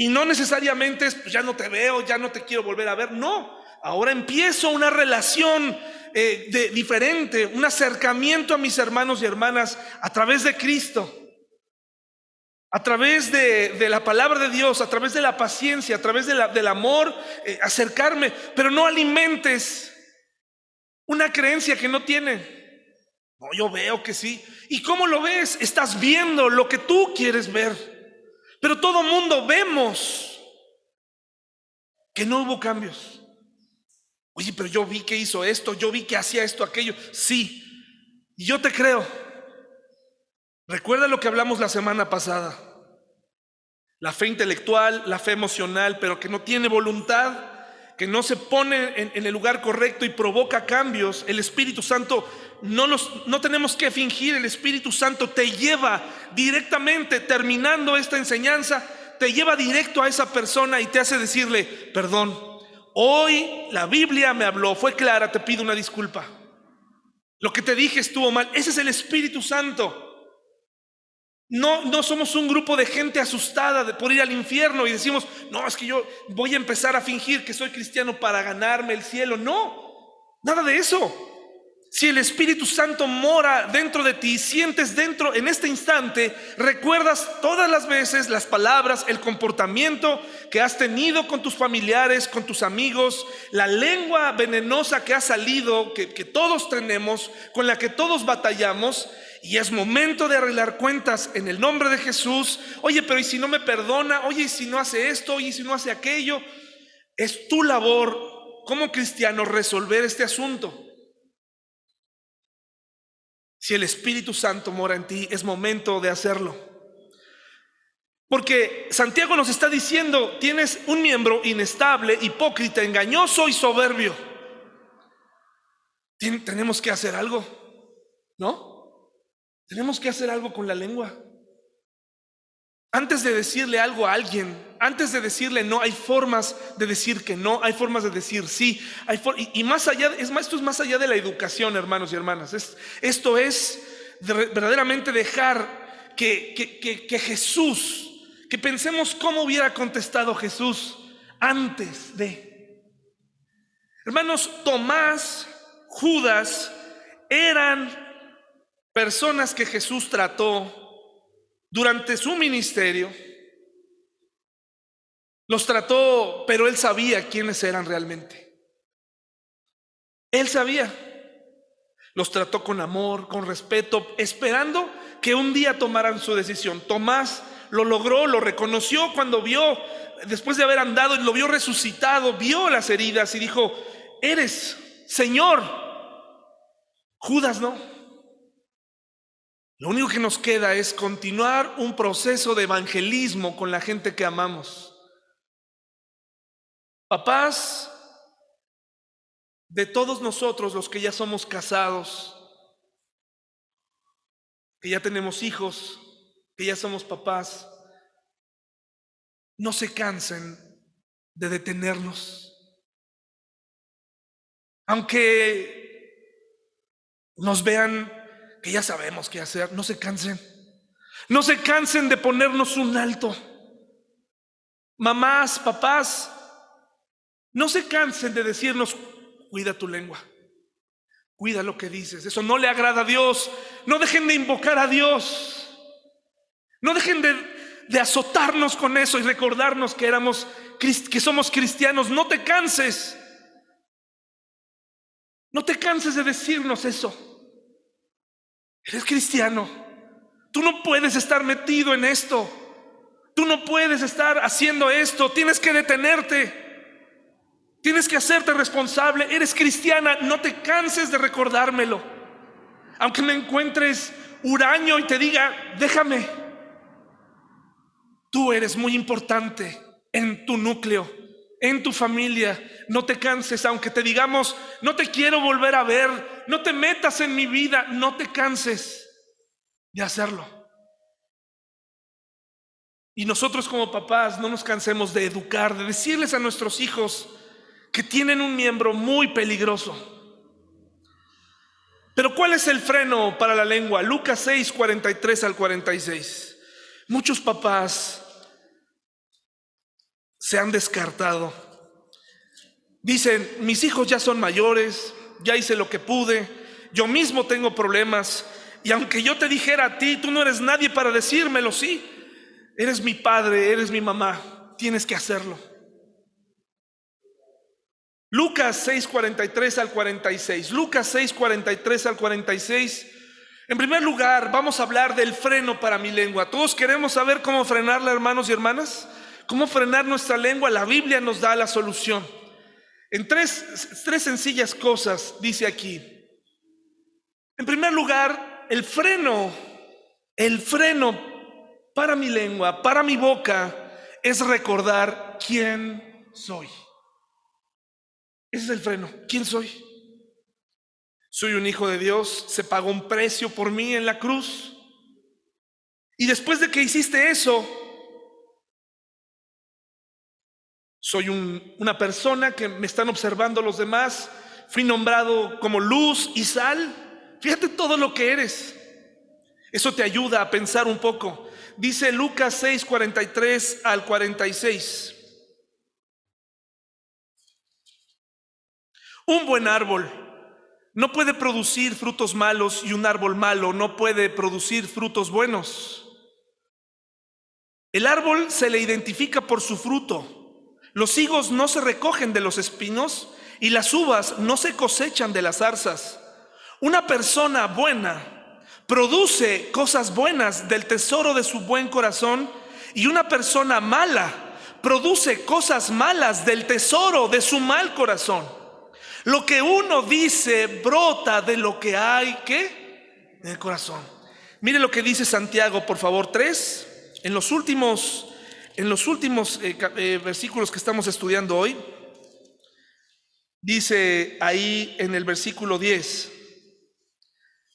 Y no necesariamente es, pues ya no te veo, ya no te quiero volver a ver. No, ahora empiezo una relación eh, de, diferente, un acercamiento a mis hermanos y hermanas a través de Cristo. A través de, la palabra de Dios, a través de la paciencia, a través del amor, eh, acercarme, pero no alimentes una creencia que no tiene. No, yo veo que sí. ¿Y cómo lo ves? Estás viendo lo que tú quieres ver. Pero todo mundo vemos que no hubo cambios. Oye, pero yo vi que hizo esto, yo vi que hacía esto, aquello. Sí, y yo te creo. Recuerda lo que hablamos la semana pasada. La fe intelectual, la fe emocional, pero que no tiene voluntad, que no se pone en, el lugar correcto y provoca cambios. El Espíritu Santo no, no tenemos que fingir, el Espíritu Santo te lleva directamente, terminando esta enseñanza, te lleva directo a esa persona y te hace decirle, perdón, hoy la Biblia me habló, fue clara, te pido una disculpa. Lo que te dije estuvo mal, ese es el Espíritu Santo. No, no somos un grupo de gente asustada por ir al infierno y decimos, no, es que yo voy a empezar a fingir que soy cristiano para ganarme el cielo. No, nada de eso. Si el Espíritu Santo mora dentro de ti, sientes dentro en este instante, recuerdas todas las veces las palabras, el comportamiento que has tenido con tus familiares, con tus amigos, la lengua venenosa que ha salido, que, que todos tenemos, con la que todos batallamos, y es momento de arreglar cuentas en el nombre de Jesús. Oye, pero ¿y si no me perdona? Oye, ¿y si no hace esto? Oye, ¿y si no hace aquello? Es tu labor como cristiano resolver este asunto. Si el Espíritu Santo mora en ti, es momento de hacerlo. Porque Santiago nos está diciendo, tienes un miembro inestable, hipócrita, engañoso y soberbio. tenemos que hacer algo, ¿no? Tenemos que hacer algo con la lengua. Antes de decirle algo a alguien, antes de decirle no, hay formas de decir que no, hay formas de decir sí. Y, más allá, es más, esto es más allá de la educación, hermanos y hermanas. esto es verdaderamente dejar que Jesús, que pensemos cómo hubiera contestado Jesús antes de. Hermanos, Tomás, Judas eran personas que Jesús trató durante su ministerio, los trató, pero él sabía quiénes eran realmente. Él sabía. Los trató con amor, con respeto, esperando que un día tomaran su decisión. Tomás lo logró, lo reconoció cuando vio, después de haber andado, lo vio resucitado, vio las heridas y dijo, eres Señor. Judas no. Lo único que nos queda es continuar un proceso de evangelismo con la gente que amamos. Papás, de todos nosotros los que ya somos casados, que ya tenemos hijos, que ya somos papás, no se cansen de detenernos. Aunque nos vean que ya sabemos qué hacer, no se cansen. No se cansen de ponernos un alto. Mamás, papás, no se cansen de decirnos, cuida tu lengua, cuida lo que dices. Eso no le agrada a Dios. No dejen de invocar a Dios. No dejen de, de azotarnos con eso y recordarnos que éramos, que somos cristianos. No te canses. No te canses de decirnos eso. Eres cristiano. Tú no puedes estar metido en esto. Tú no puedes estar haciendo esto. Tienes que detenerte. Tienes que hacerte responsable. Eres cristiana. No te canses de recordármelo. Aunque me encuentres huraño y te diga, déjame. Tú eres muy importante en tu núcleo, en tu familia. No te canses, aunque te digamos, no te quiero volver a ver, no te metas en mi vida, no te canses de hacerlo. Y nosotros como papás no nos cansemos de educar, de decirles a nuestros hijos que tienen un miembro muy peligroso. Pero ¿cuál es el freno para la lengua? Lucas 6, 43 al 46. Muchos papás se han descartado. Dicen, mis hijos ya son mayores, ya hice lo que pude, yo mismo tengo problemas, y aunque yo te dijera a ti, tú no eres nadie para decírmelo, sí, eres mi padre, eres mi mamá, tienes que hacerlo. Lucas 6:43 al 46. Lucas 6:43 al 46. En primer lugar, vamos a hablar del freno para mi lengua. Todos queremos saber cómo frenarla, hermanos y hermanas. ¿Cómo frenar nuestra lengua? La Biblia nos da la solución. En tres, tres sencillas cosas dice aquí. En primer lugar, el freno, el freno para mi lengua, para mi boca, es recordar quién soy. Ese es el freno. ¿Quién soy? Soy un hijo de Dios, se pagó un precio por mí en la cruz. Y después de que hiciste eso, Soy una persona que me están observando los demás. Fui nombrado como luz y sal. Fíjate todo lo que eres. Eso te ayuda a pensar un poco. Dice Lucas 6, 43 al 46. Un buen árbol no puede producir frutos malos y un árbol malo no puede producir frutos buenos. El árbol se le identifica por su fruto. Los higos no se recogen de los espinos y las uvas no se cosechan de las zarzas. Una persona buena produce cosas buenas del tesoro de su buen corazón y una persona mala produce cosas malas del tesoro de su mal corazón. Lo que uno dice brota de lo que hay que en el corazón. Mire lo que dice Santiago, por favor, 3. En los últimos, en los últimos eh, eh, versículos que estamos estudiando hoy, dice ahí en el versículo 10.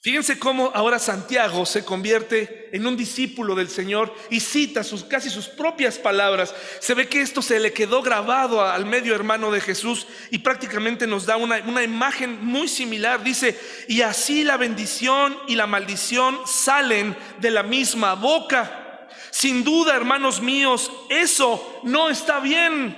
Fíjense cómo ahora Santiago se convierte en un discípulo del Señor y cita sus, casi sus propias palabras. Se ve que esto se le quedó grabado al medio hermano de Jesús y prácticamente nos da una, una imagen muy similar. Dice, y así la bendición y la maldición salen de la misma boca. Sin duda, hermanos míos, eso no está bien.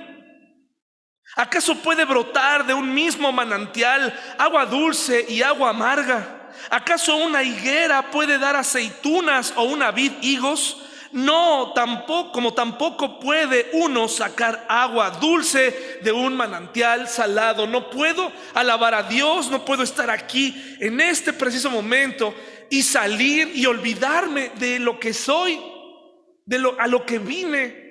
¿Acaso puede brotar de un mismo manantial agua dulce y agua amarga? ¿Acaso una higuera puede dar aceitunas o una vid higos? No, tampoco, como tampoco puede uno sacar agua dulce de un manantial salado. No puedo alabar a Dios, no puedo estar aquí en este preciso momento y salir y olvidarme de lo que soy, de lo a lo que vine.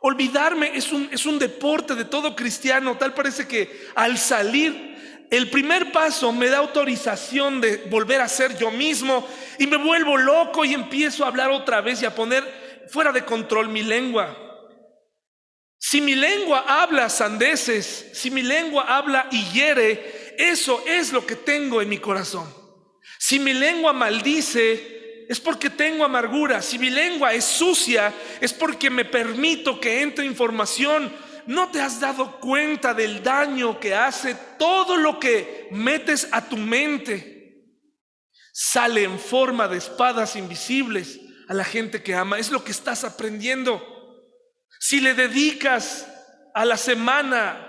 Olvidarme es un, es un deporte de todo cristiano. Tal parece que al salir el primer paso me da autorización de volver a ser yo mismo y me vuelvo loco y empiezo a hablar otra vez y a poner fuera de control mi lengua. Si mi lengua habla sandeces, si mi lengua habla y hiere, eso es lo que tengo en mi corazón. Si mi lengua maldice, es porque tengo amargura. Si mi lengua es sucia, es porque me permito que entre información ¿no te has dado cuenta del daño que hace todo lo que metes a tu mente? Sale en forma de espadas invisibles a la gente que ama. Es lo que estás aprendiendo. Si le dedicas a la semana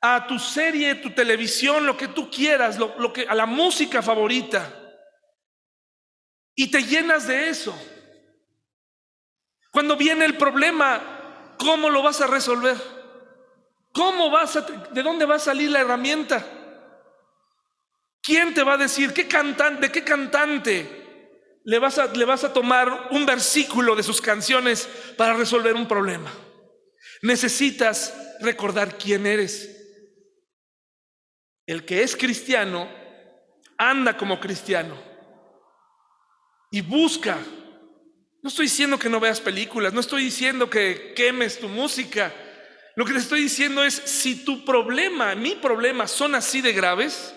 a tu serie, tu televisión, lo que tú quieras, lo, que, a la música favorita, y te llenas de eso. Cuando viene el problema, ¿cómo lo vas a resolver? ¿Cómo vas a, de dónde va a salir la herramienta? ¿Quién te va a decir qué cantante, de qué cantante le vas, a, le vas a tomar un versículo de sus canciones para resolver un problema? Necesitas recordar quién eres. El que es cristiano anda como cristiano y busca. No estoy diciendo que no veas películas, no estoy diciendo que quemes tu música. Lo que te estoy diciendo es, si tu problema, mi problema son así de graves,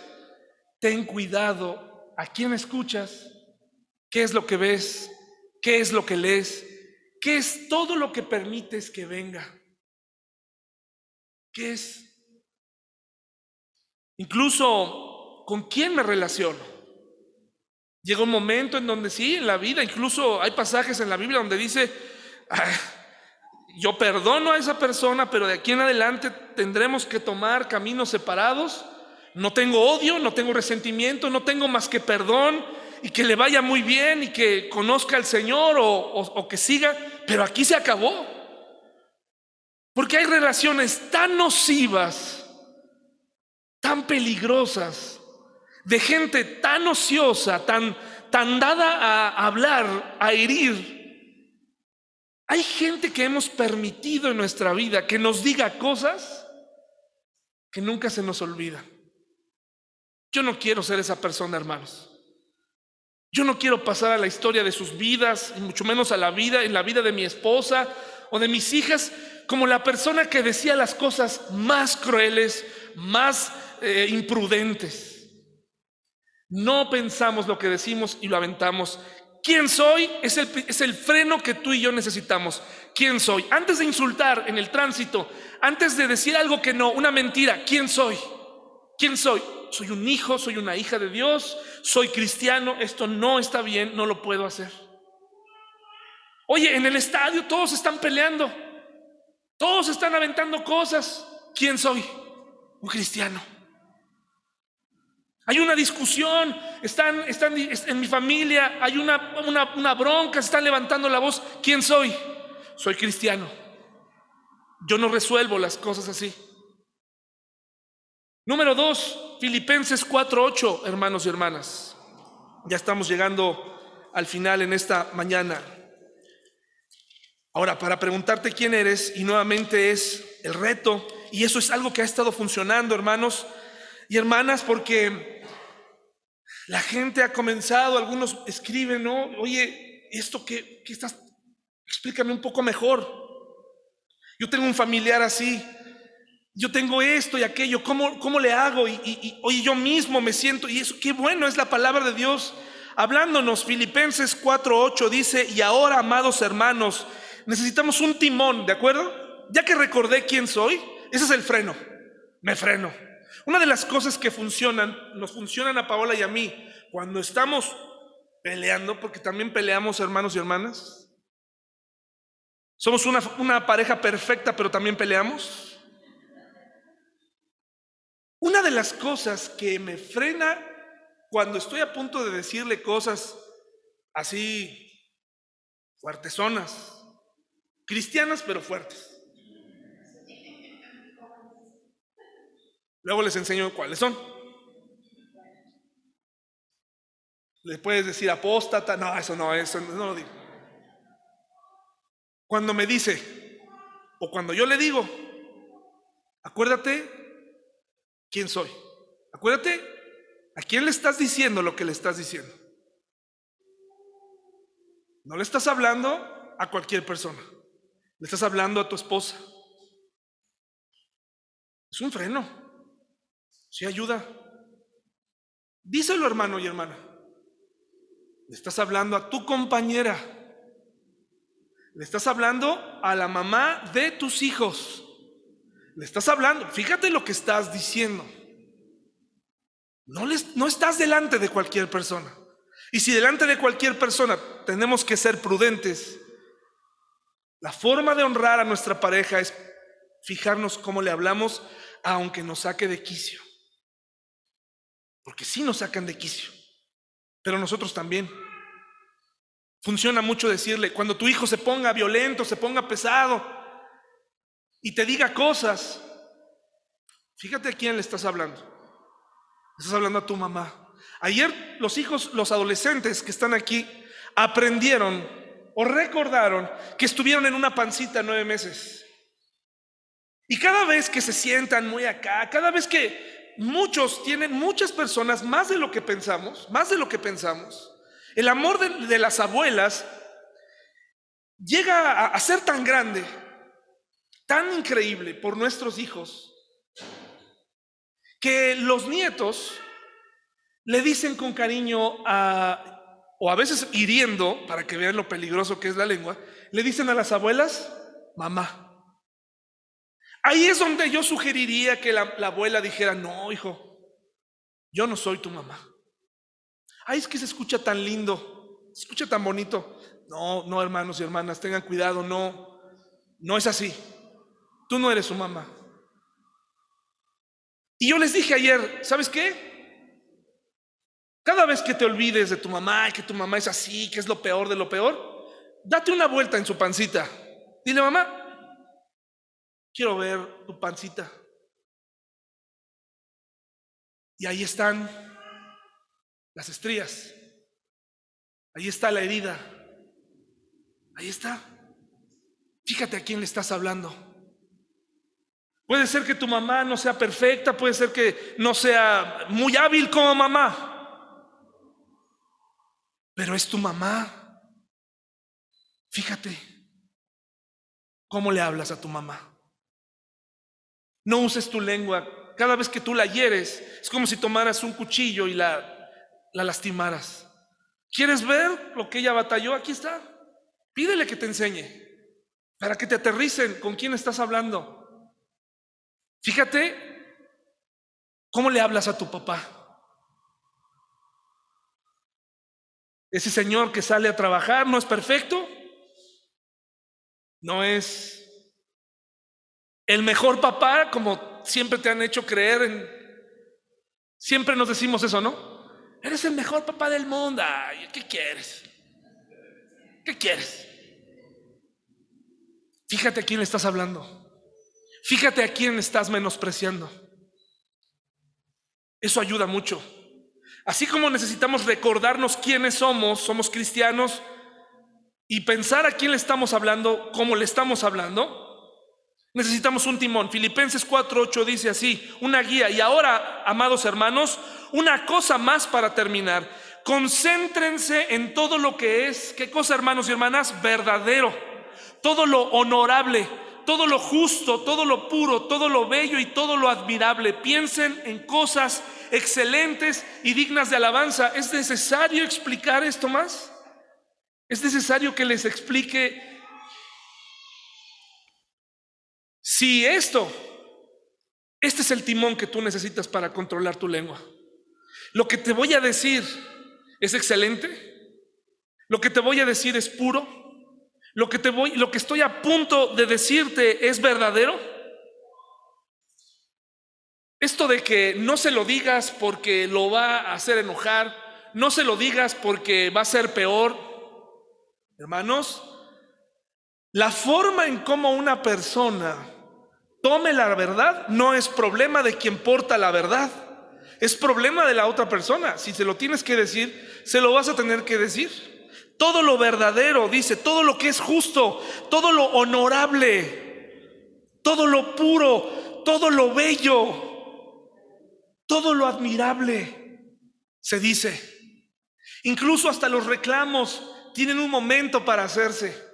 ten cuidado a quién escuchas, qué es lo que ves, qué es lo que lees, qué es todo lo que permites que venga. ¿Qué es? Incluso con quién me relaciono. Llega un momento en donde sí, en la vida, incluso hay pasajes en la Biblia donde dice, ah, yo perdono a esa persona, pero de aquí en adelante tendremos que tomar caminos separados. No tengo odio, no tengo resentimiento, no tengo más que perdón y que le vaya muy bien y que conozca al Señor o, o que siga, pero aquí se acabó. Porque hay relaciones tan nocivas, tan peligrosas, de gente tan ociosa, tan, tan dada a hablar, a herir, hay gente que hemos permitido en nuestra vida que nos diga cosas que nunca se nos olvida. Yo no quiero ser esa persona, hermanos. Yo no quiero pasar a la historia de sus vidas, y mucho menos a la vida, en la vida de mi esposa o de mis hijas, como la persona que decía las cosas más crueles, más eh, imprudentes. No pensamos lo que decimos y lo aventamos ¿Quién soy? Es el, es el freno que tú y yo necesitamos. ¿Quién soy? Antes de insultar en el tránsito, antes de decir algo que no, una mentira, ¿quién soy? ¿Quién soy? Soy un hijo, soy una hija de Dios, soy cristiano, esto no está bien, no lo puedo hacer. Oye, en el estadio todos están peleando, todos están aventando cosas. ¿Quién soy? Un cristiano. Hay una discusión, están, están en mi familia, hay una, una, bronca, están levantando la voz. ¿Quién soy? Soy cristiano. Yo no resuelvo las cosas así. Número dos, Filipenses 4:8, hermanos y hermanas. Ya estamos llegando al final en esta mañana. Ahora, para preguntarte quién eres, y nuevamente es el reto, y eso es algo que ha estado funcionando, hermanos y hermanas, porque la gente ha comenzado, algunos escriben, ¿no? Oye, ¿esto qué, qué estás? Explícame un poco mejor. Yo tengo un familiar así, yo tengo esto y aquello, ¿cómo, cómo le hago? Y, y, yo mismo me siento, y eso, qué bueno es la palabra de Dios. Hablándonos, Filipenses 4:8 dice, y ahora, amados hermanos, necesitamos un timón, ¿de acuerdo? Ya que recordé quién soy, ese es el freno, me freno. Una de las cosas que funcionan, nos funcionan a Paola y a mí, cuando estamos peleando, porque también peleamos hermanos y hermanas, somos una, pareja perfecta, pero también peleamos. Una de las cosas que me frena cuando estoy a punto de decirle cosas así fuertesonas, cristianas pero fuertes. Luego les enseño cuáles son. Le puedes decir apóstata, no, eso no, eso no lo digo. Cuando me dice, o cuando yo le digo, acuérdate quién soy. Acuérdate, ¿a quién le estás diciendo lo que le estás diciendo? No le estás hablando a cualquier persona. Le estás hablando a tu esposa. Es un freno. Sí ayuda. Díselo, hermano y hermana. Le estás hablando a tu compañera. Le estás hablando a la mamá de tus hijos. Le estás hablando, fíjate lo que estás diciendo. No, les, no estás delante de cualquier persona. Y si delante de cualquier persona tenemos que ser prudentes, la forma de honrar a nuestra pareja es fijarnos cómo le hablamos, aunque nos saque de quicio. Porque sí nos sacan de quicio, pero nosotros también. Funciona mucho decirle, cuando tu hijo se ponga violento, se ponga pesado, y te diga cosas, fíjate a quién le estás hablando. Estás hablando a tu mamá. Ayer los hijos, los adolescentes que están aquí, aprendieron o recordaron que estuvieron en una pancita nueve meses. Y cada vez que se sientan muy acá, cada vez que muchos tienen, muchas personas, más de lo que pensamos, más de lo que pensamos, el amor de, las abuelas llega a, a ser tan grande tan increíble por nuestros hijos que los nietos le dicen con cariño a, o a veces hiriendo, para que vean lo peligroso que es la lengua, le dicen a las abuelas, mamá. Ahí es donde yo sugeriría que la, la abuela dijera, no, hijo, yo no soy tu mamá. Ay, es que se escucha tan lindo, se escucha tan bonito. No, no, hermanos y hermanas, tengan cuidado, no, no es así. Tú no eres su mamá. Y yo les dije ayer, ¿sabes qué? Cada vez que te olvides de tu mamá que tu mamá es así, que es lo peor de lo peor, date una vuelta en su pancita. Dile, mamá, quiero ver tu pancita. Y ahí están las estrías. Ahí está la herida. Ahí está. Fíjate a quién le estás hablando. Puede ser que tu mamá no sea perfecta, puede ser que no sea muy hábil como mamá, pero es tu mamá. Fíjate cómo le hablas a tu mamá. No uses tu lengua. Cada vez que tú la hieres, es como si tomaras un cuchillo y la, la lastimaras. ¿Quieres ver lo que ella batalló? Aquí está. Pídele que te enseñe para que te aterricen con quién estás hablando. Fíjate cómo le hablas a tu papá. Ese señor que sale a trabajar no es perfecto, no es el mejor papá como siempre te han hecho creer en... Siempre nos decimos eso, ¿no? Eres el mejor papá del mundo. ¿Qué quieres? ¿Qué quieres? Fíjate a quién le estás hablando. Fíjate a quién estás menospreciando. Eso ayuda mucho. Así como necesitamos recordarnos quiénes somos, somos cristianos, y pensar a quién le estamos hablando, cómo le estamos hablando, necesitamos un timón. Filipenses 4:8 dice así, una guía. Y ahora, amados hermanos, una cosa más para terminar. Concéntrense en todo lo que es, ¿qué cosa, hermanos y hermanas? Verdadero, todo lo honorable, todo lo justo, todo lo puro, todo lo bello y todo lo admirable. Piensen en cosas excelentes y dignas de alabanza. ¿Es necesario explicar esto más? ¿Es necesario que les explique si esto, este es el timón que tú necesitas para controlar tu lengua? Lo que te voy a decir es excelente. Lo que te voy a decir es puro. Lo que te voy lo que estoy a punto de decirte es verdadero. Esto de que no se lo digas porque lo va a hacer enojar, no se lo digas porque va a ser peor. Hermanos, la forma en cómo una persona tome la verdad no es problema de quien porta la verdad, es problema de la otra persona. Si se lo tienes que decir, se lo vas a tener que decir. Todo lo verdadero, dice, todo lo que es justo, todo lo honorable, todo lo puro, todo lo bello, todo lo admirable, se dice. Incluso hasta los reclamos tienen un momento para hacerse.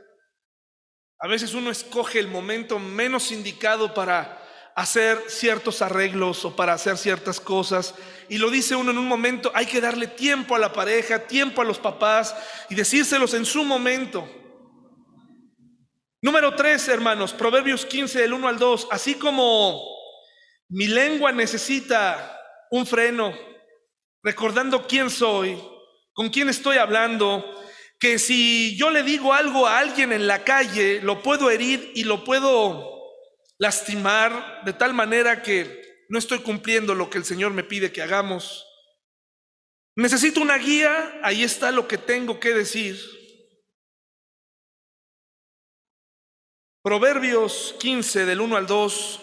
A veces uno escoge el momento menos indicado para hacer ciertos arreglos o para hacer ciertas cosas. Y lo dice uno en un momento, hay que darle tiempo a la pareja, tiempo a los papás y decírselos en su momento. Número tres, hermanos, Proverbios 15 del 1 al 2, así como mi lengua necesita un freno, recordando quién soy, con quién estoy hablando, que si yo le digo algo a alguien en la calle, lo puedo herir y lo puedo lastimar de tal manera que no estoy cumpliendo lo que el Señor me pide que hagamos. Necesito una guía, ahí está lo que tengo que decir. Proverbios 15 del 1 al 2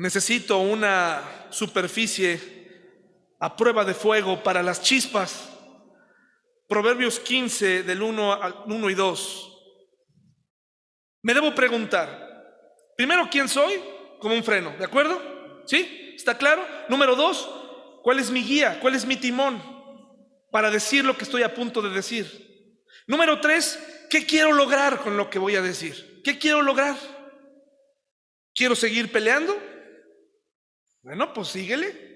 Necesito una superficie a prueba de fuego para las chispas. Proverbios 15 del 1 al 1 y 2. Me debo preguntar, primero, ¿quién soy? Como un freno, ¿de acuerdo? ¿Sí? ¿Está claro? Número dos, ¿cuál es mi guía? ¿Cuál es mi timón para decir lo que estoy a punto de decir? Número tres, ¿qué quiero lograr con lo que voy a decir? ¿Qué quiero lograr? ¿Quiero seguir peleando? Bueno, pues síguele.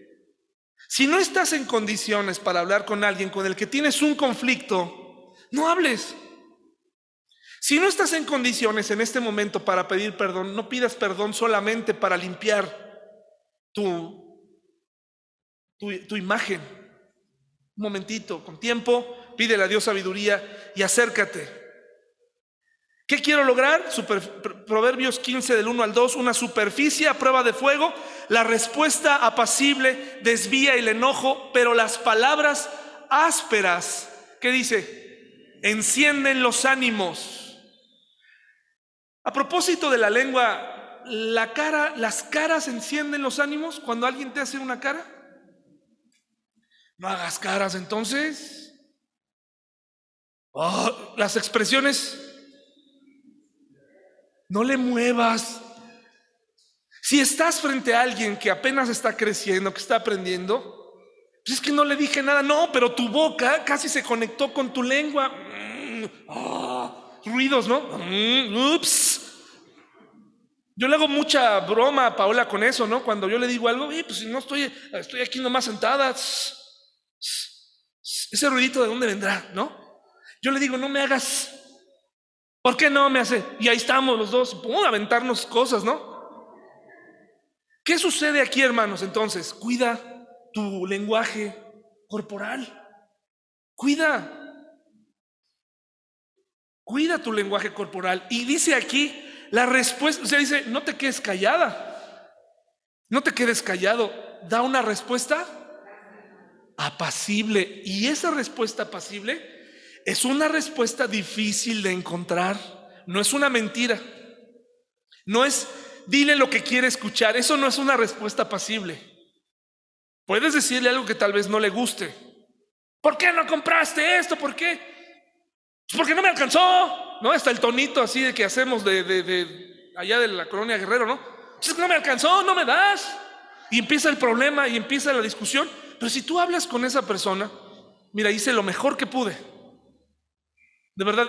Si no estás en condiciones para hablar con alguien con el que tienes un conflicto, no hables. Si no estás en condiciones en este momento para pedir perdón, no pidas perdón solamente para limpiar tu, tu, imagen. Un momentito, con tiempo, pídele a Dios sabiduría y acércate. ¿Qué quiero lograr? Proverbios 15 del 1 al 2, una superficie a prueba de fuego, la respuesta apacible desvía el enojo, pero las palabras ásperas, ¿qué dice? Encienden los ánimos. A propósito de la lengua, la cara, las caras encienden los ánimos cuando alguien te hace una cara. No hagas caras entonces. Oh, las expresiones no le muevas. Si estás frente a alguien que apenas está creciendo, que está aprendiendo, pues es que no le dije nada. No, pero tu boca casi se conectó con tu lengua. Ah, ruidos, ¿no? Mm, ups. Yo le hago mucha broma a Paola con eso, ¿no? Cuando yo le digo algo, pues si no estoy, estoy aquí nomás sentada. Ese ruidito de dónde vendrá, ¿no? Yo le digo, no me hagas ¿Por qué no me hace? Y ahí estamos los dos, a aventarnos cosas, ¿no? ¿Qué sucede aquí, hermanos? Entonces, cuida tu lenguaje corporal. Cuida. Cuida tu lenguaje corporal. Y dice aquí la respuesta, o sea, dice, no te quedes callada. No te quedes callado. Da una respuesta apacible. Y esa respuesta apacible es una respuesta difícil de encontrar. No es una mentira. No es dile lo que quiere escuchar. Eso no es una respuesta pasible. Puedes decirle algo que tal vez no le guste. ¿Por qué no compraste esto? ¿Por qué? Pues porque no me alcanzó, ¿no? Hasta el tonito así de que hacemos de, de allá de la colonia Guerrero, ¿no? Pues es que no me alcanzó, no me das. Y empieza el problema y empieza la discusión. Pero si tú hablas con esa persona, mira, hice lo mejor que pude. De verdad,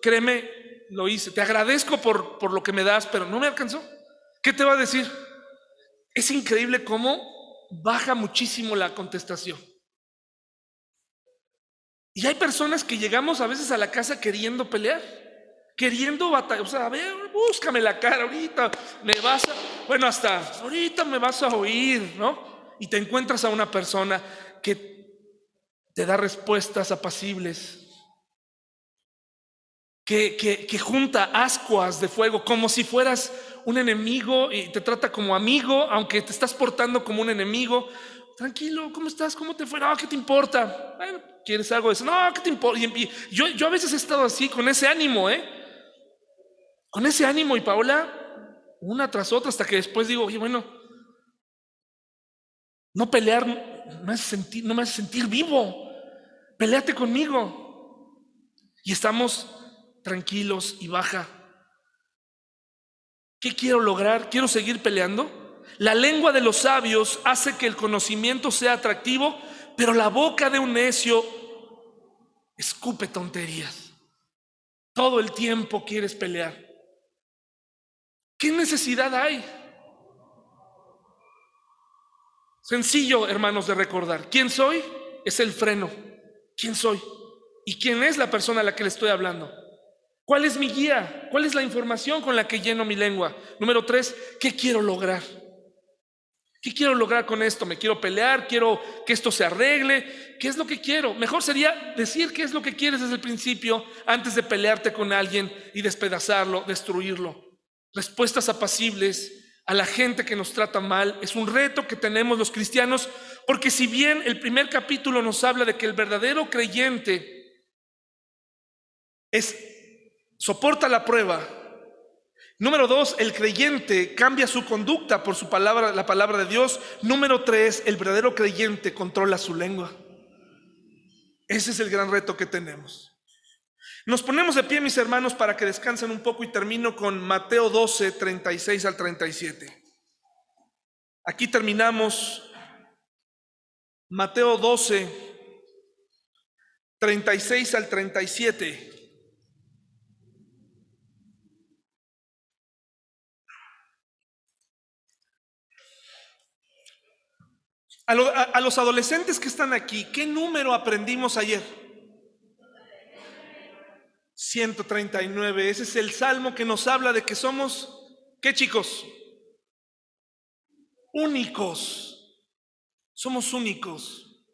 créeme, lo hice. Te agradezco por, por lo que me das, pero no me alcanzó. ¿Qué te va a decir? Es increíble cómo baja muchísimo la contestación. Y hay personas que llegamos a veces a la casa queriendo pelear, queriendo batallar. O sea, a ver, búscame la cara ahorita, me vas a, bueno, hasta ahorita me vas a oír, ¿no? Y te encuentras a una persona que te da respuestas apacibles, que, junta ascuas de fuego como si fueras un enemigo y te trata como amigo, aunque te estás portando como un enemigo. Tranquilo, ¿cómo estás? ¿Cómo te fue? No, ¿qué te importa? ¿quieres algo de eso? No, ¿qué te importa? Yo, yo a veces he estado así, con ese ánimo, ¿eh? Con ese ánimo y Paola, una tras otra, hasta que después digo, oye, bueno, no pelear me hace sentir, no me hace sentir vivo. Peleate conmigo. Y estamos tranquilos y baja. ¿Qué quiero lograr? ¿Quiero seguir peleando? La lengua de los sabios hace que el conocimiento sea atractivo, pero la boca de un necio escupe tonterías. Todo el tiempo quieres pelear. ¿Qué necesidad hay? Sencillo, hermanos, de recordar. ¿Quién soy? Es el freno. ¿Quién soy? ¿Y quién es la persona a la que le estoy hablando? ¿Cuál es mi guía? ¿Cuál es la información con la que lleno mi lengua? Número tres, ¿qué quiero lograr? ¿Qué quiero lograr con esto? ¿Me quiero pelear? ¿Quiero que esto se arregle? ¿Qué es lo que quiero? Mejor sería decir qué es lo que quieres desde el principio antes de pelearte con alguien y despedazarlo, destruirlo. Respuestas apacibles a la gente que nos trata mal es un reto que tenemos los cristianos, porque si bien el primer capítulo nos habla de que el verdadero creyente es soporta la prueba. Número dos, el creyente cambia su conducta por su palabra, la palabra de Dios. Número tres, el verdadero creyente controla su lengua. Ese es el gran reto que tenemos. Nos ponemos de pie, mis hermanos, para que descansen un poco y termino con Mateo 12, 36 al 37. Aquí terminamos Mateo 12, 36 al 37. A, los adolescentes que están aquí, ¿qué número aprendimos ayer? 139. Ese es el salmo que nos habla de que somos, ¿qué chicos? Únicos. Somos únicos.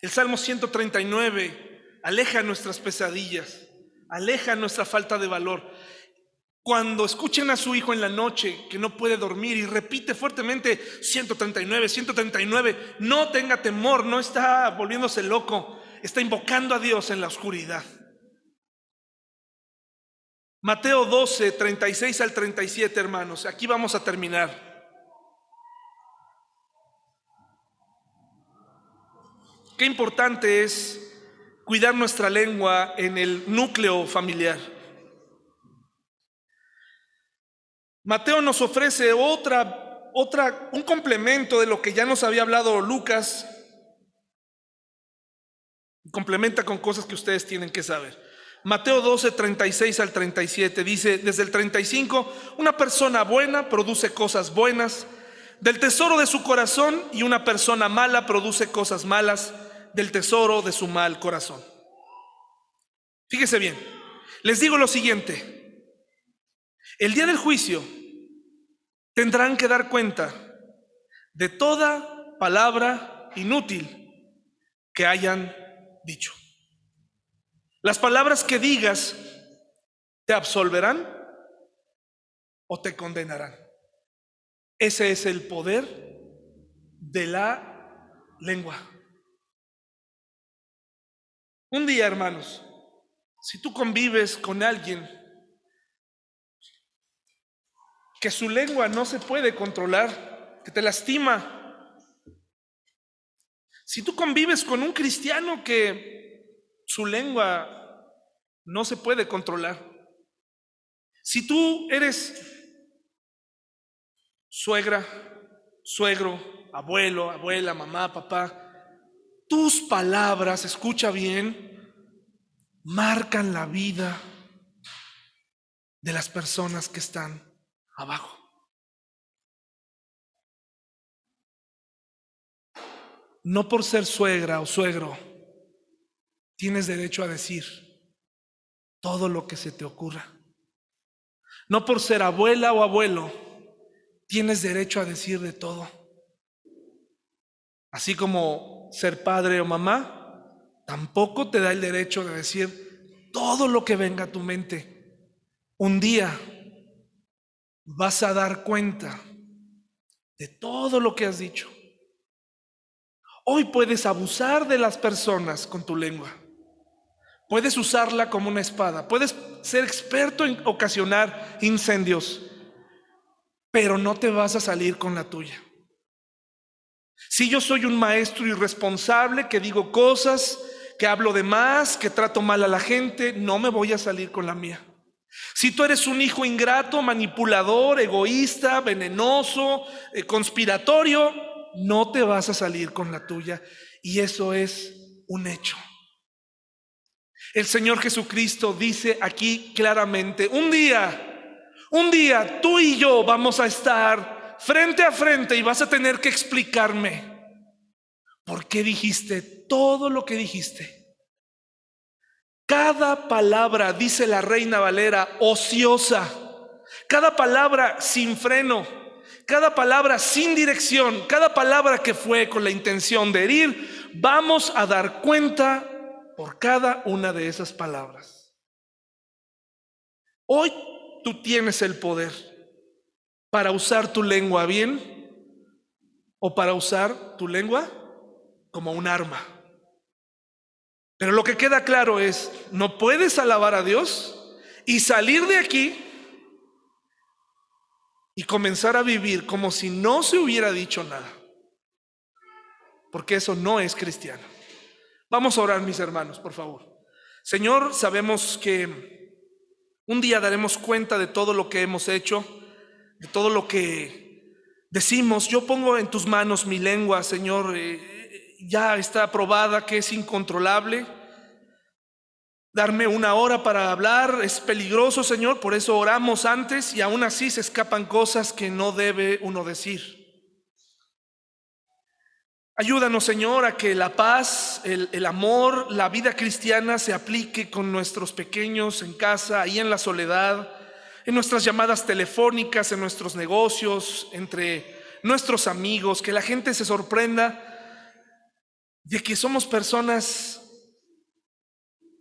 El salmo 139 aleja nuestras pesadillas, aleja nuestra falta de valor. Cuando escuchen a su hijo en la noche que no puede dormir y repite fuertemente 139, 139, no tenga temor, no está volviéndose loco, está invocando a Dios en la oscuridad. Mateo 12, 36 al 37, hermanos, aquí vamos a terminar. Qué importante es cuidar nuestra lengua en el núcleo familiar. Mateo nos ofrece otra, otra, un complemento de lo que ya nos había hablado Lucas. Complementa con cosas que ustedes tienen que saber. Mateo 12, 36 al 37 dice, desde el 35, una persona buena produce cosas buenas del tesoro de su corazón y una persona mala produce cosas malas del tesoro de su mal corazón. Fíjese bien, les digo lo siguiente, el día del juicio tendrán que dar cuenta de toda palabra inútil que hayan dicho. Las palabras que digas te absolverán o te condenarán. Ese es el poder de la lengua. Un día, hermanos, si tú convives con alguien que su lengua no se puede controlar, que te lastima. Si tú convives con un cristiano que su lengua no se puede controlar. Si tú eres suegra, suegro, abuelo, abuela, mamá, papá, tus palabras, escucha bien, marcan la vida de las personas que están abajo. No por ser suegra o suegro, tienes derecho a decir todo lo que se te ocurra. No por ser abuela o abuelo, tienes derecho a decir de todo. Así como ser padre o mamá, tampoco te da el derecho de decir todo lo que venga a tu mente. Un día vas a dar cuenta de todo lo que has dicho. Hoy puedes abusar de las personas con tu lengua. Puedes usarla como una espada. Puedes ser experto en ocasionar incendios pero no te vas a salir con la tuya. Si yo soy un maestro irresponsable que digo cosas, que hablo de más, que trato mal a la gente, no me voy a salir con la mía. Si tú eres un hijo ingrato, manipulador, egoísta, venenoso, eh, conspiratorio, no te vas a salir con la tuya. Y eso es un hecho. El Señor Jesucristo dice aquí claramente, un día un día tú y yo vamos a estar frente a frente y vas a tener que explicarme por qué dijiste todo lo que dijiste. Cada palabra, dice la reina Valera, ociosa. Cada palabra sin freno. Cada palabra sin dirección. Cada palabra que fue con la intención de herir. Vamos a dar cuenta por cada una de esas palabras. Hoy tú tienes el poder para usar tu lengua bien o para usar tu lengua como un arma. Pero lo que queda claro es, no puedes alabar a Dios y salir de aquí y comenzar a vivir como si no se hubiera dicho nada. Porque eso no es cristiano. Vamos a orar, mis hermanos, por favor. Señor, sabemos que un día daremos cuenta de todo lo que hemos hecho, de todo lo que decimos. Yo pongo en tus manos mi lengua, Señor. Eh, ya está probada que es incontrolable. Darme una hora para hablar es peligroso, Señor. Por eso oramos antes y aún así se escapan cosas que no debe uno decir. Ayúdanos, Señor, a que la paz, el, amor, la vida cristiana se aplique con nuestros pequeños en casa, ahí en la soledad, en nuestras llamadas telefónicas, en nuestros negocios, entre nuestros amigos, que la gente se sorprenda de que somos personas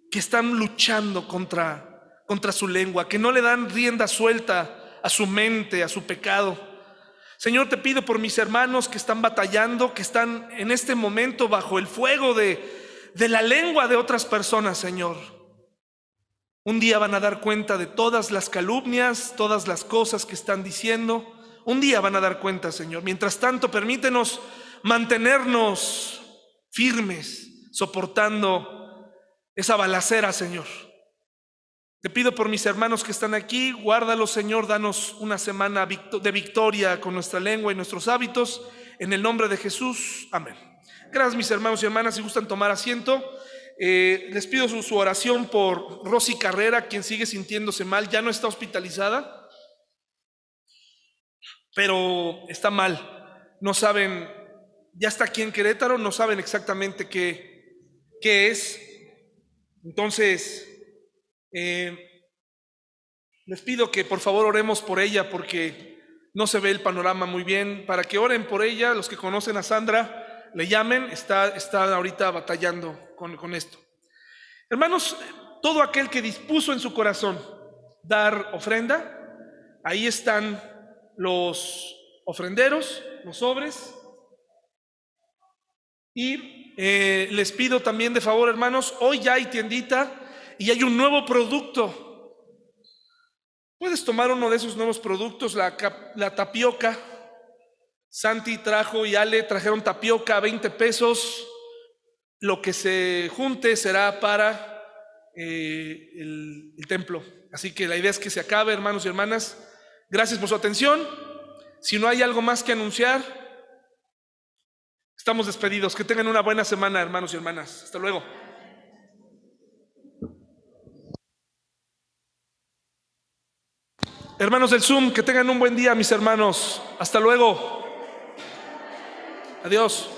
que están luchando contra, contra su lengua, que no le dan rienda suelta a su mente, a su pecado Señor, te pido por mis hermanos que están batallando, que están en este momento bajo el fuego de, de la lengua de otras personas, Señor. Un día van a dar cuenta de todas las calumnias, todas las cosas que están diciendo. Un día van a dar cuenta, Señor. Mientras tanto, permítenos mantenernos firmes, soportando esa balacera, Señor. Te pido por mis hermanos que están aquí, guárdalos Señor, danos una semana de victoria con nuestra lengua y nuestros hábitos. En el nombre de Jesús, amén. Gracias mis hermanos y hermanas, si gustan tomar asiento. Eh, les pido su, oración por Rosy Carrera, quien sigue sintiéndose mal, ya no está hospitalizada, pero está mal. No saben, ya está aquí en Querétaro, no saben exactamente qué, qué es. Entonces, eh, les pido que por favor oremos por ella porque no se ve el panorama muy bien. Para que oren por ella, los que conocen a Sandra, le llamen, está, está ahorita batallando con, con esto. Hermanos, todo aquel que dispuso en su corazón dar ofrenda, ahí están los ofrenderos, los sobres. Y eh, les pido también de favor, hermanos, hoy ya hay tiendita y hay un nuevo producto. Puedes tomar uno de esos nuevos productos, la, la tapioca. Santi trajo y Ale trajeron tapioca a 20 pesos. Lo que se junte será para eh, el, el templo. Así que la idea es que se acabe, hermanos y hermanas. Gracias por su atención. Si no hay algo más que anunciar, estamos despedidos. Que tengan una buena semana, hermanos y hermanas. Hasta luego. Hermanos del Zoom, que tengan un buen día, mis hermanos. Hasta luego. Adiós.